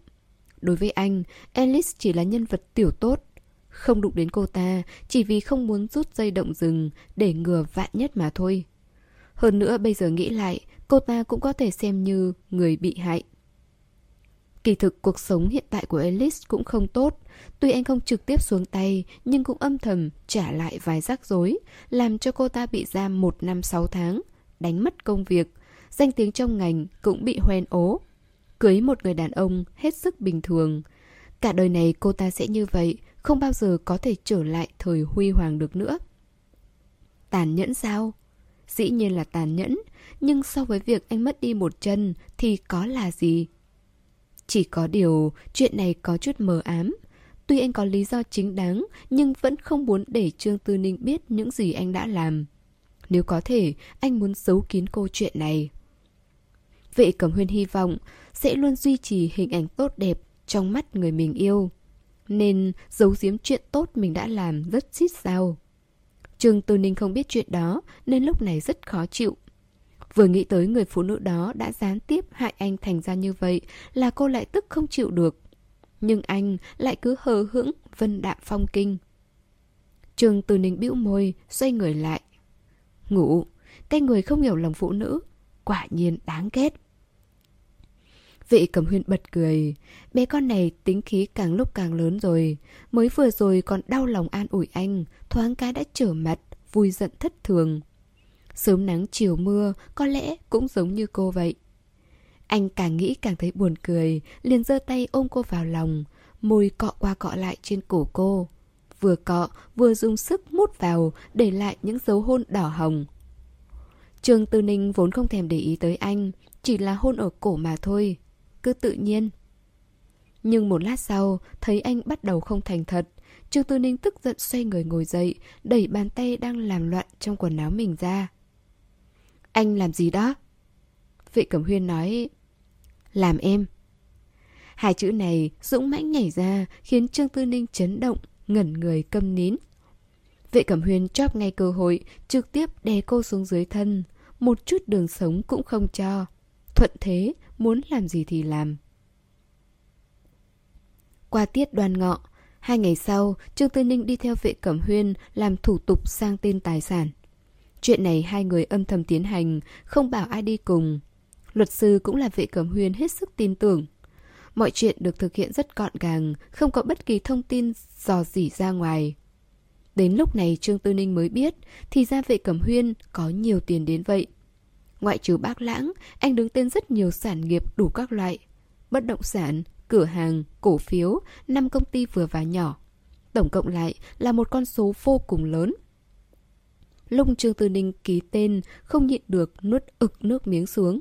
Đối với anh, Alice chỉ là nhân vật tiểu tốt. Không đụng đến cô ta chỉ vì không muốn rút dây động rừng để ngừa vạn nhất mà thôi. Hơn nữa bây giờ nghĩ lại, cô ta cũng có thể xem như người bị hại. Kỳ thực cuộc sống hiện tại của Alice cũng không tốt. Tuy anh không trực tiếp xuống tay, nhưng cũng âm thầm trả lại vài rắc rối, làm cho cô ta bị giam một năm sáu tháng, đánh mất công việc, danh tiếng trong ngành cũng bị hoen ố. Cưới một người đàn ông hết sức bình thường. Cả đời này cô ta sẽ như vậy, không bao giờ có thể trở lại thời huy hoàng được nữa. Tàn nhẫn sao? Dĩ nhiên là tàn nhẫn, nhưng so với việc anh mất đi một chân thì có là gì? Chỉ có điều, chuyện này có chút mờ ám. Tuy anh có lý do chính đáng, nhưng vẫn không muốn để Trương Tư Ninh biết những gì anh đã làm. Nếu có thể, anh muốn giấu kín câu chuyện này. Vệ Cẩm Huyên hy vọng sẽ luôn duy trì hình ảnh tốt đẹp trong mắt người mình yêu. Nên giấu giếm chuyện tốt mình đã làm rất xít sao. Trương Tư Ninh không biết chuyện đó nên lúc này rất khó chịu. Vừa nghĩ tới người phụ nữ đó đã gián tiếp hại anh thành ra như vậy là cô lại tức không chịu được. Nhưng anh lại cứ hờ hững, vân đạm phong kinh. Trương Từ Ninh bĩu môi, xoay người lại. Ngủ, cái người không hiểu lòng phụ nữ, quả nhiên đáng ghét. Vị cầm huyên bật cười, bé con này tính khí càng lúc càng lớn rồi, mới vừa rồi còn đau lòng an ủi anh, thoáng cái đã trở mặt, vui giận thất thường. Sớm nắng chiều mưa có lẽ cũng giống như cô vậy. Anh càng nghĩ càng thấy buồn cười, liền giơ tay ôm cô vào lòng, môi cọ qua cọ lại trên cổ cô. Vừa cọ, vừa dùng sức mút vào, để lại những dấu hôn đỏ hồng. Trường Tư Ninh vốn không thèm để ý tới anh, chỉ là hôn ở cổ mà thôi. Cứ tự nhiên. Nhưng một lát sau, thấy anh bắt đầu không thành thật. Trương Tư Ninh tức giận xoay người ngồi dậy, đẩy bàn tay đang làm loạn trong quần áo mình ra. Anh làm gì đó? Vệ Cẩm Huyên nói, làm em. Hai chữ này dũng mãnh nhảy ra khiến Trương Tư Ninh chấn động, ngẩn người câm nín. Vệ Cẩm Huyên chóp ngay cơ hội, trực tiếp đè cô xuống dưới thân, một chút đường sống cũng không cho. Thuận thế, muốn làm gì thì làm. Qua tiết đoan ngọ, hai ngày sau, Trương Tư Ninh đi theo vệ Cẩm Huyên làm thủ tục sang tên tài sản. Chuyện này hai người âm thầm tiến hành, không bảo ai đi cùng. Luật sư cũng là vệ Cẩm Huyên hết sức tin tưởng. Mọi chuyện được thực hiện rất gọn gàng, không có bất kỳ thông tin dò dỉ ra ngoài. Đến lúc này Trương Tư Ninh mới biết, thì ra vệ Cẩm Huyên có nhiều tiền đến vậy. Ngoại trừ bác lãng, anh đứng tên rất nhiều sản nghiệp đủ các loại. Bất động sản, cửa hàng, cổ phiếu, 5 công ty vừa và nhỏ. Tổng cộng lại là một con số vô cùng lớn. lông Trương Tư Ninh ký tên, không nhịn được nuốt ực nước miếng xuống.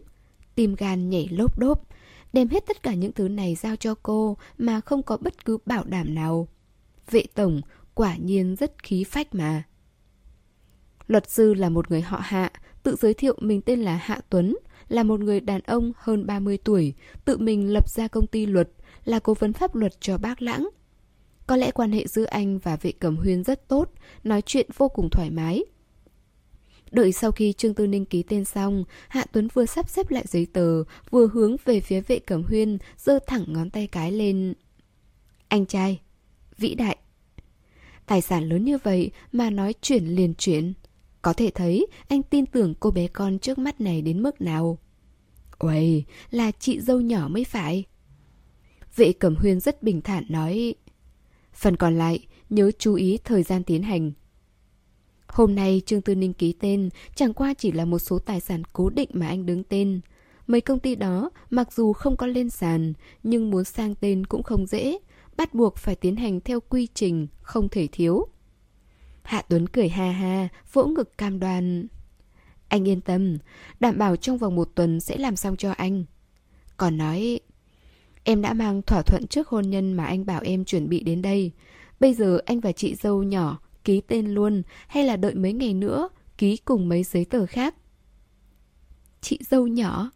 Tim gan nhảy lốp đốp, đem hết tất cả những thứ này giao cho cô mà không có bất cứ bảo đảm nào. Vệ tổng quả nhiên rất khí phách mà. Luật sư là một người họ hạ, tự giới thiệu mình tên là Hạ Tuấn, là một người đàn ông hơn 30 tuổi, tự mình lập ra công ty luật, là cố vấn pháp luật cho bác Lãng. Có lẽ quan hệ giữa anh và vệ cẩm huyên rất tốt, nói chuyện vô cùng thoải mái. Đợi sau khi Trương Tư Ninh ký tên xong, Hạ Tuấn vừa sắp xếp lại giấy tờ, vừa hướng về phía vệ cẩm huyên, giơ thẳng ngón tay cái lên. Anh trai, vĩ đại. Tài sản lớn như vậy mà nói chuyển liền chuyển. Có thể thấy anh tin tưởng cô bé con trước mắt này đến mức nào. Uầy, là chị dâu nhỏ mới phải. Vệ cẩm huyên rất bình thản nói. Phần còn lại, nhớ chú ý thời gian tiến hành. Hôm nay Trương Tư Ninh ký tên chẳng qua chỉ là một số tài sản cố định mà anh đứng tên. Mấy công ty đó mặc dù không có lên sàn nhưng muốn sang tên cũng không dễ, bắt buộc phải tiến hành theo quy trình, không thể thiếu. Hạ Tuấn cười ha ha, vỗ ngực cam đoan. Anh yên tâm, đảm bảo trong vòng một tuần sẽ làm xong cho anh. Còn nói, em đã mang thỏa thuận trước hôn nhân mà anh bảo em chuẩn bị đến đây. Bây giờ anh và chị dâu nhỏ ký tên luôn hay là đợi mấy ngày nữa ký cùng mấy giấy tờ khác? Chị dâu nhỏ?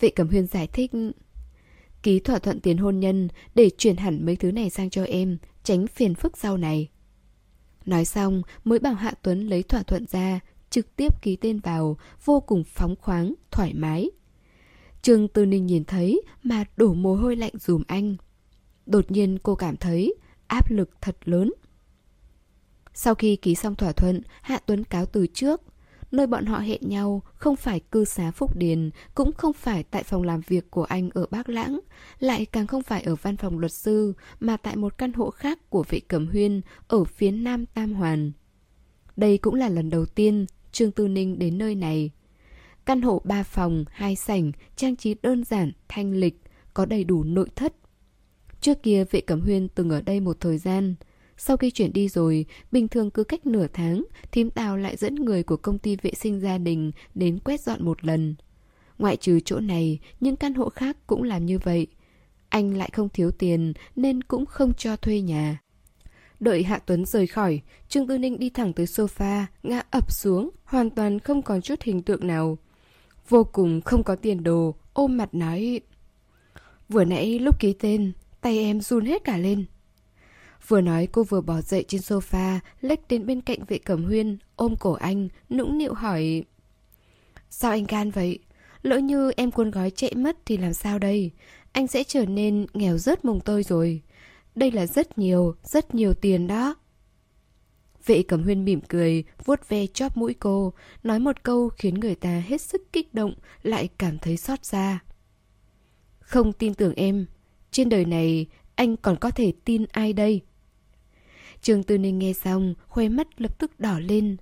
Vệ Cẩm Huyên giải thích Ký thỏa thuận tiền hôn nhân để chuyển hẳn mấy thứ này sang cho em, tránh phiền phức sau này. Nói xong mới bảo Hạ Tuấn lấy thỏa thuận ra, trực tiếp ký tên vào, vô cùng phóng khoáng, thoải mái. Trương Tư Ninh nhìn thấy mà đổ mồ hôi lạnh dùm anh. Đột nhiên cô cảm thấy áp lực thật lớn. Sau khi ký xong thỏa thuận, Hạ Tuấn cáo từ trước. Nơi bọn họ hẹn nhau không phải cư xá Phúc Điền, cũng không phải tại phòng làm việc của anh ở Bác Lãng, lại càng không phải ở văn phòng luật sư, mà tại một căn hộ khác của vị Cẩm Huyên ở phía nam Tam Hoàn. Đây cũng là lần đầu tiên Trương Tư Ninh đến nơi này. Căn hộ ba phòng, hai sảnh, trang trí đơn giản, thanh lịch, có đầy đủ nội thất. Trước kia vệ Cẩm Huyên từng ở đây một thời gian, sau khi chuyển đi rồi, bình thường cứ cách nửa tháng, thím Tào lại dẫn người của công ty vệ sinh gia đình đến quét dọn một lần. Ngoại trừ chỗ này, những căn hộ khác cũng làm như vậy. Anh lại không thiếu tiền nên cũng không cho thuê nhà. Đợi Hạ Tuấn rời khỏi, Trương Tư Ninh đi thẳng tới sofa, ngã ập xuống, hoàn toàn không còn chút hình tượng nào. Vô cùng không có tiền đồ, ôm mặt nói... Vừa nãy lúc ký tên, tay em run hết cả lên. Vừa nói cô vừa bỏ dậy trên sofa, lách đến bên cạnh vệ cẩm huyên, ôm cổ anh, nũng nịu hỏi. Sao anh gan vậy? Lỡ như em cuốn gói chạy mất thì làm sao đây? Anh sẽ trở nên nghèo rớt mồng tơi rồi. Đây là rất nhiều, rất nhiều tiền đó. Vệ cẩm huyên mỉm cười, vuốt ve chóp mũi cô, nói một câu khiến người ta hết sức kích động, lại cảm thấy xót xa. Không tin tưởng em, trên đời này anh còn có thể tin ai đây? Trương Tư Ninh nghe xong, khóe mắt lập tức đỏ lên.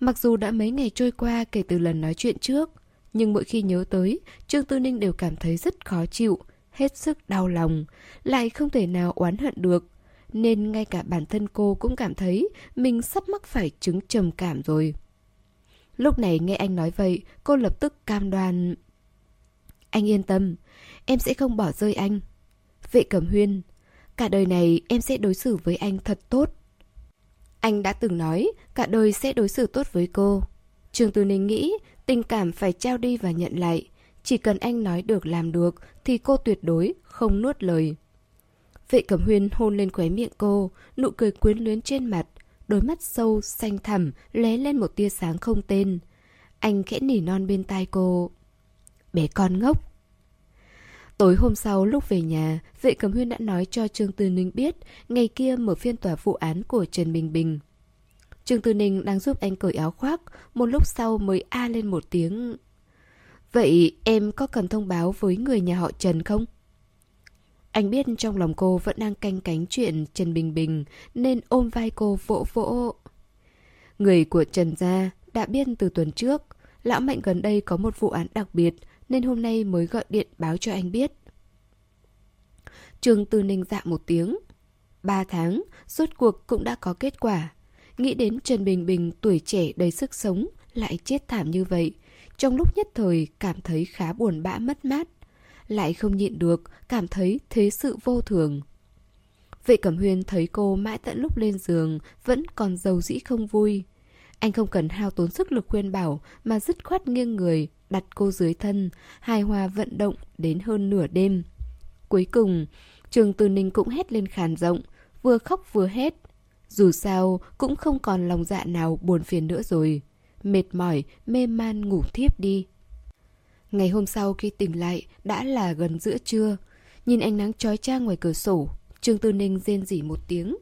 Mặc dù đã mấy ngày trôi qua kể từ lần nói chuyện trước, nhưng mỗi khi nhớ tới, Trương Tư Ninh đều cảm thấy rất khó chịu, hết sức đau lòng, lại không thể nào oán hận được. Nên ngay cả bản thân cô cũng cảm thấy mình sắp mắc phải chứng trầm cảm rồi. Lúc này nghe anh nói vậy, cô lập tức cam đoan. Anh yên tâm, em sẽ không bỏ rơi anh. Vệ Cẩm Huyên, cả đời này em sẽ đối xử với anh thật tốt. Anh đã từng nói cả đời sẽ đối xử tốt với cô. trường Tư Ninh nghĩ tình cảm phải trao đi và nhận lại. Chỉ cần anh nói được làm được thì cô tuyệt đối không nuốt lời. Vệ Cẩm Huyên hôn lên khóe miệng cô, nụ cười quyến luyến trên mặt, đôi mắt sâu, xanh thẳm, lé lên một tia sáng không tên. Anh khẽ nỉ non bên tai cô. Bé con ngốc. Tối hôm sau lúc về nhà, vệ cầm huyên đã nói cho Trương Tư Ninh biết ngày kia mở phiên tòa vụ án của Trần Bình Bình. Trương Tư Ninh đang giúp anh cởi áo khoác, một lúc sau mới a lên một tiếng. Vậy em có cần thông báo với người nhà họ Trần không? Anh biết trong lòng cô vẫn đang canh cánh chuyện Trần Bình Bình nên ôm vai cô vỗ vỗ. Người của Trần Gia đã biết từ tuần trước, lão Mạnh gần đây có một vụ án đặc biệt nên hôm nay mới gọi điện báo cho anh biết. Trường Tư Ninh dạ một tiếng. Ba tháng, rốt cuộc cũng đã có kết quả. Nghĩ đến Trần Bình Bình tuổi trẻ đầy sức sống lại chết thảm như vậy. Trong lúc nhất thời cảm thấy khá buồn bã mất mát. Lại không nhịn được, cảm thấy thế sự vô thường. Vệ Cẩm Huyên thấy cô mãi tận lúc lên giường vẫn còn giàu dĩ không vui. Anh không cần hao tốn sức lực khuyên bảo mà dứt khoát nghiêng người, đặt cô dưới thân, hài hòa vận động đến hơn nửa đêm. Cuối cùng, Trường Từ Ninh cũng hét lên khàn rộng, vừa khóc vừa hét. Dù sao, cũng không còn lòng dạ nào buồn phiền nữa rồi. Mệt mỏi, mê man ngủ thiếp đi. Ngày hôm sau khi tỉnh lại, đã là gần giữa trưa. Nhìn ánh nắng trói trang ngoài cửa sổ, Trương Tư Ninh rên rỉ một tiếng.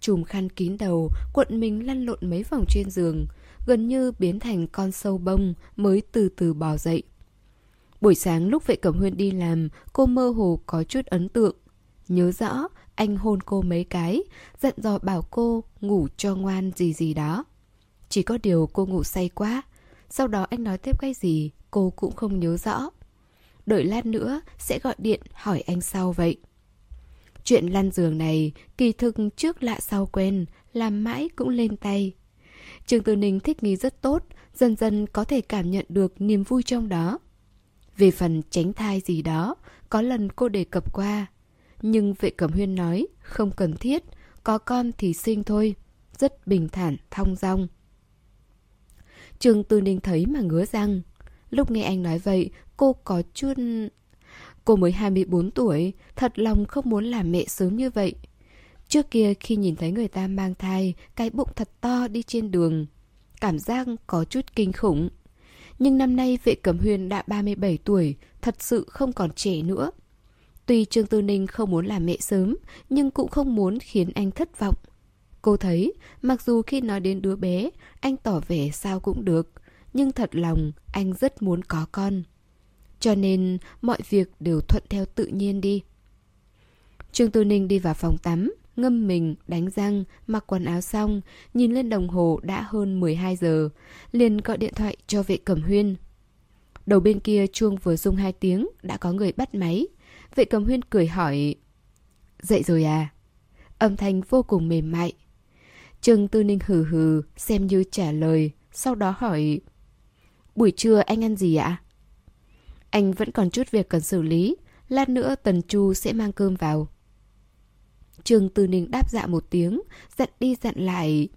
Chùm khăn kín đầu, cuộn mình lăn lộn mấy vòng trên giường, gần như biến thành con sâu bông mới từ từ bò dậy. Buổi sáng lúc vệ cẩm huyên đi làm, cô mơ hồ có chút ấn tượng. Nhớ rõ, anh hôn cô mấy cái, dặn dò bảo cô ngủ cho ngoan gì gì đó. Chỉ có điều cô ngủ say quá. Sau đó anh nói tiếp cái gì, cô cũng không nhớ rõ. Đợi lát nữa sẽ gọi điện hỏi anh sau vậy. Chuyện lăn giường này, kỳ thực trước lạ sau quen, làm mãi cũng lên tay. Trường Tư Ninh thích nghi rất tốt, dần dần có thể cảm nhận được niềm vui trong đó. Về phần tránh thai gì đó, có lần cô đề cập qua. Nhưng vệ cẩm huyên nói, không cần thiết, có con thì sinh thôi. Rất bình thản, thong dong. Trường Tư Ninh thấy mà ngứa răng. Lúc nghe anh nói vậy, cô có chút... Cô mới 24 tuổi, thật lòng không muốn làm mẹ sớm như vậy. Trước kia khi nhìn thấy người ta mang thai, cái bụng thật to đi trên đường. Cảm giác có chút kinh khủng. Nhưng năm nay vệ cẩm huyền đã 37 tuổi, thật sự không còn trẻ nữa. Tuy Trương Tư Ninh không muốn làm mẹ sớm, nhưng cũng không muốn khiến anh thất vọng. Cô thấy, mặc dù khi nói đến đứa bé, anh tỏ vẻ sao cũng được, nhưng thật lòng anh rất muốn có con. Cho nên mọi việc đều thuận theo tự nhiên đi. Trương Tư Ninh đi vào phòng tắm, ngâm mình, đánh răng, mặc quần áo xong, nhìn lên đồng hồ đã hơn 12 giờ, liền gọi điện thoại cho vệ cẩm huyên. Đầu bên kia chuông vừa rung hai tiếng, đã có người bắt máy. Vệ cẩm huyên cười hỏi, Dậy rồi à? Âm thanh vô cùng mềm mại. Trương Tư Ninh hừ hừ, xem như trả lời, sau đó hỏi, Buổi trưa anh ăn gì ạ? Anh vẫn còn chút việc cần xử lý, lát nữa Tần Chu sẽ mang cơm vào. Trương Tư Ninh đáp dạ một tiếng, dặn đi dặn lại.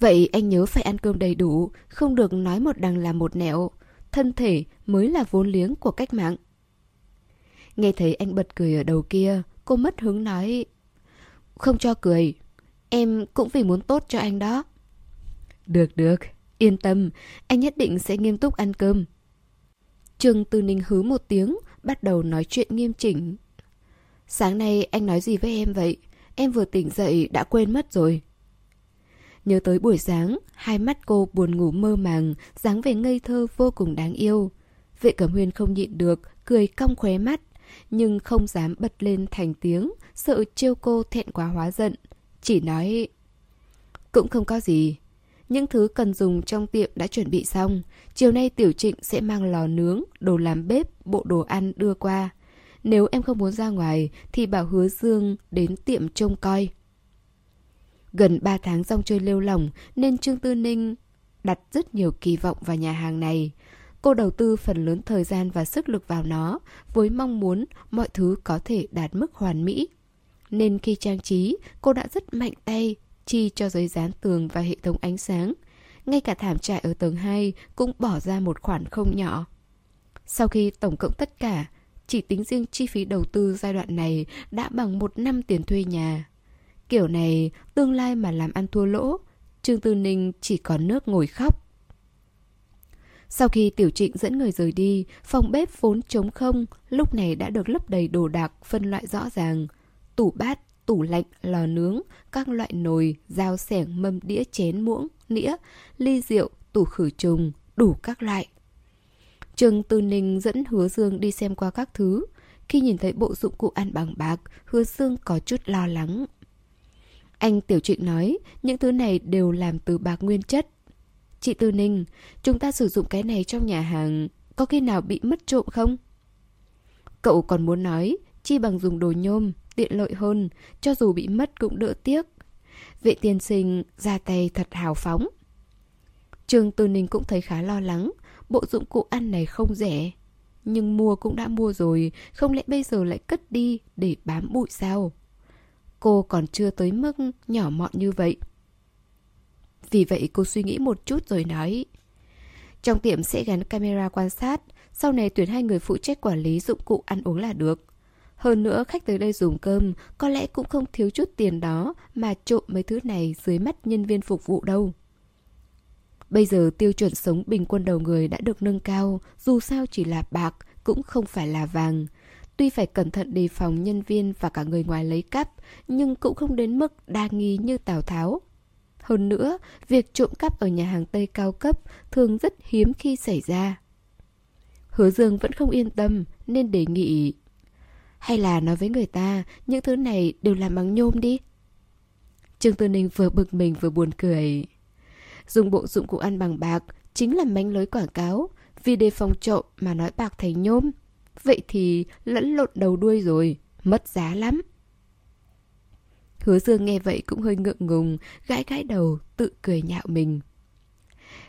Vậy anh nhớ phải ăn cơm đầy đủ, không được nói một đằng làm một nẻo. Thân thể mới là vốn liếng của cách mạng. Nghe thấy anh bật cười ở đầu kia, cô mất hứng nói. Không cho cười, em cũng vì muốn tốt cho anh đó. Được được, yên tâm, anh nhất định sẽ nghiêm túc ăn cơm. Trương Tư Ninh hứ một tiếng, bắt đầu nói chuyện nghiêm chỉnh. Sáng nay anh nói gì với em vậy? Em vừa tỉnh dậy đã quên mất rồi. Nhớ tới buổi sáng, hai mắt cô buồn ngủ mơ màng, dáng vẻ ngây thơ vô cùng đáng yêu. Vệ Cẩm Huyên không nhịn được, cười cong khóe mắt, nhưng không dám bật lên thành tiếng, sợ trêu cô thẹn quá hóa giận. Chỉ nói... Cũng không có gì. Những thứ cần dùng trong tiệm đã chuẩn bị xong. Chiều nay Tiểu Trịnh sẽ mang lò nướng, đồ làm bếp, bộ đồ ăn đưa qua. Nếu em không muốn ra ngoài thì bảo hứa Dương đến tiệm trông coi. Gần 3 tháng rong chơi lêu lỏng nên Trương Tư Ninh đặt rất nhiều kỳ vọng vào nhà hàng này. Cô đầu tư phần lớn thời gian và sức lực vào nó với mong muốn mọi thứ có thể đạt mức hoàn mỹ. Nên khi trang trí, cô đã rất mạnh tay chi cho giấy dán tường và hệ thống ánh sáng. Ngay cả thảm trại ở tầng 2 cũng bỏ ra một khoản không nhỏ. Sau khi tổng cộng tất cả, chỉ tính riêng chi phí đầu tư giai đoạn này đã bằng một năm tiền thuê nhà. Kiểu này, tương lai mà làm ăn thua lỗ, Trương Tư Ninh chỉ còn nước ngồi khóc. Sau khi Tiểu Trịnh dẫn người rời đi, phòng bếp vốn trống không, lúc này đã được lấp đầy đồ đạc, phân loại rõ ràng. Tủ bát, tủ lạnh, lò nướng, các loại nồi, dao sẻng, mâm đĩa chén muỗng, nĩa, ly rượu, tủ khử trùng, đủ các loại. Trương Tư Ninh dẫn Hứa Dương đi xem qua các thứ. Khi nhìn thấy bộ dụng cụ ăn bằng bạc, Hứa Dương có chút lo lắng. Anh Tiểu Trịnh nói, những thứ này đều làm từ bạc nguyên chất. Chị Tư Ninh, chúng ta sử dụng cái này trong nhà hàng, có khi nào bị mất trộm không? Cậu còn muốn nói, chi bằng dùng đồ nhôm, tiện lợi hơn, cho dù bị mất cũng đỡ tiếc. Vệ tiên sinh ra tay thật hào phóng. Trương Tư Ninh cũng thấy khá lo lắng, bộ dụng cụ ăn này không rẻ. Nhưng mua cũng đã mua rồi, không lẽ bây giờ lại cất đi để bám bụi sao? Cô còn chưa tới mức nhỏ mọn như vậy. Vì vậy cô suy nghĩ một chút rồi nói Trong tiệm sẽ gắn camera quan sát Sau này tuyển hai người phụ trách quản lý dụng cụ ăn uống là được Hơn nữa khách tới đây dùng cơm Có lẽ cũng không thiếu chút tiền đó Mà trộm mấy thứ này dưới mắt nhân viên phục vụ đâu Bây giờ tiêu chuẩn sống bình quân đầu người đã được nâng cao Dù sao chỉ là bạc Cũng không phải là vàng Tuy phải cẩn thận đề phòng nhân viên và cả người ngoài lấy cắp Nhưng cũng không đến mức đa nghi như Tào Tháo hơn nữa, việc trộm cắp ở nhà hàng Tây cao cấp thường rất hiếm khi xảy ra. Hứa Dương vẫn không yên tâm nên đề nghị Hay là nói với người ta những thứ này đều làm bằng nhôm đi. Trương Tư Ninh vừa bực mình vừa buồn cười. Dùng bộ dụng cụ ăn bằng bạc chính là mánh lưới quảng cáo vì đề phòng trộm mà nói bạc thấy nhôm. Vậy thì lẫn lộn đầu đuôi rồi, mất giá lắm. Hứa Dương nghe vậy cũng hơi ngượng ngùng, gãi gãi đầu, tự cười nhạo mình.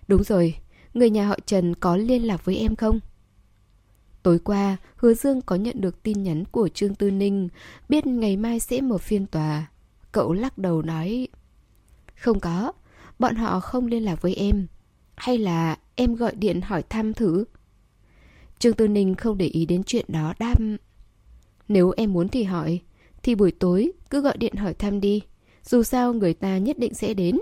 Đúng rồi, người nhà họ Trần có liên lạc với em không? Tối qua, Hứa Dương có nhận được tin nhắn của Trương Tư Ninh, biết ngày mai sẽ mở phiên tòa. Cậu lắc đầu nói, Không có, bọn họ không liên lạc với em. Hay là em gọi điện hỏi thăm thử? Trương Tư Ninh không để ý đến chuyện đó đam Nếu em muốn thì hỏi, thì buổi tối cứ gọi điện hỏi thăm đi. Dù sao người ta nhất định sẽ đến.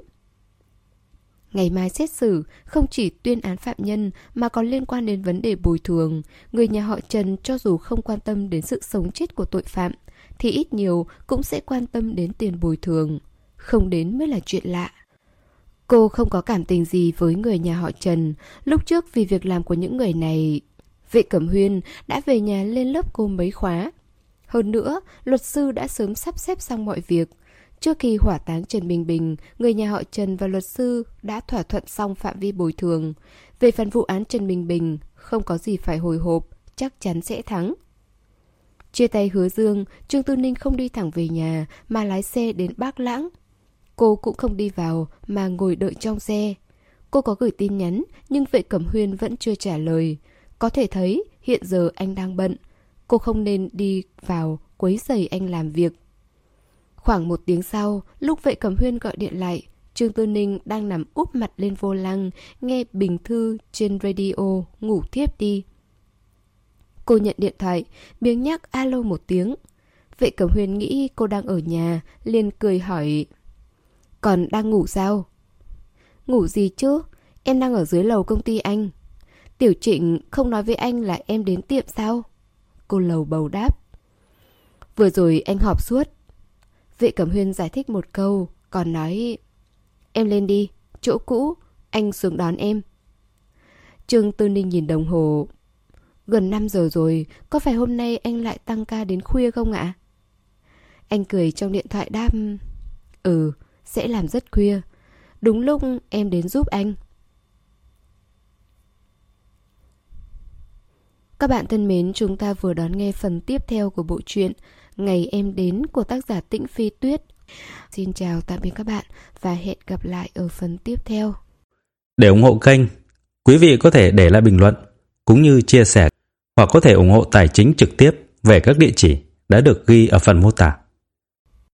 Ngày mai xét xử không chỉ tuyên án phạm nhân mà còn liên quan đến vấn đề bồi thường. Người nhà họ Trần cho dù không quan tâm đến sự sống chết của tội phạm thì ít nhiều cũng sẽ quan tâm đến tiền bồi thường. Không đến mới là chuyện lạ. Cô không có cảm tình gì với người nhà họ Trần. Lúc trước vì việc làm của những người này, vệ cẩm huyên đã về nhà lên lớp cô mấy khóa hơn nữa, luật sư đã sớm sắp xếp xong mọi việc. Trước khi hỏa táng Trần Bình Bình, người nhà họ Trần và luật sư đã thỏa thuận xong phạm vi bồi thường. Về phần vụ án Trần Bình Bình, không có gì phải hồi hộp, chắc chắn sẽ thắng. Chia tay hứa dương, Trương Tư Ninh không đi thẳng về nhà mà lái xe đến Bác Lãng. Cô cũng không đi vào mà ngồi đợi trong xe. Cô có gửi tin nhắn nhưng vệ cẩm huyên vẫn chưa trả lời. Có thể thấy hiện giờ anh đang bận, Cô không nên đi vào quấy rầy anh làm việc. Khoảng một tiếng sau, lúc vệ cẩm huyên gọi điện lại, Trương Tư Ninh đang nằm úp mặt lên vô lăng, nghe bình thư trên radio, ngủ thiếp đi. Cô nhận điện thoại, miếng nhắc alo một tiếng. Vệ cẩm huyên nghĩ cô đang ở nhà, liền cười hỏi. Còn đang ngủ sao? Ngủ gì chứ? Em đang ở dưới lầu công ty anh. Tiểu trịnh không nói với anh là em đến tiệm sao? Cô lầu bầu đáp. Vừa rồi anh họp suốt. Vệ Cẩm Huyên giải thích một câu, còn nói Em lên đi, chỗ cũ, anh xuống đón em. Trương Tư Ninh nhìn đồng hồ. Gần 5 giờ rồi, có phải hôm nay anh lại tăng ca đến khuya không ạ? Anh cười trong điện thoại đáp Ừ, sẽ làm rất khuya. Đúng lúc em đến giúp anh. Các bạn thân mến, chúng ta vừa đón nghe phần tiếp theo của bộ truyện Ngày em đến của tác giả Tĩnh Phi Tuyết. Xin chào tạm biệt các bạn và hẹn gặp lại ở phần tiếp theo. Để ủng hộ kênh, quý vị có thể để lại bình luận cũng như chia sẻ hoặc có thể ủng hộ tài chính trực tiếp về các địa chỉ đã được ghi ở phần mô tả.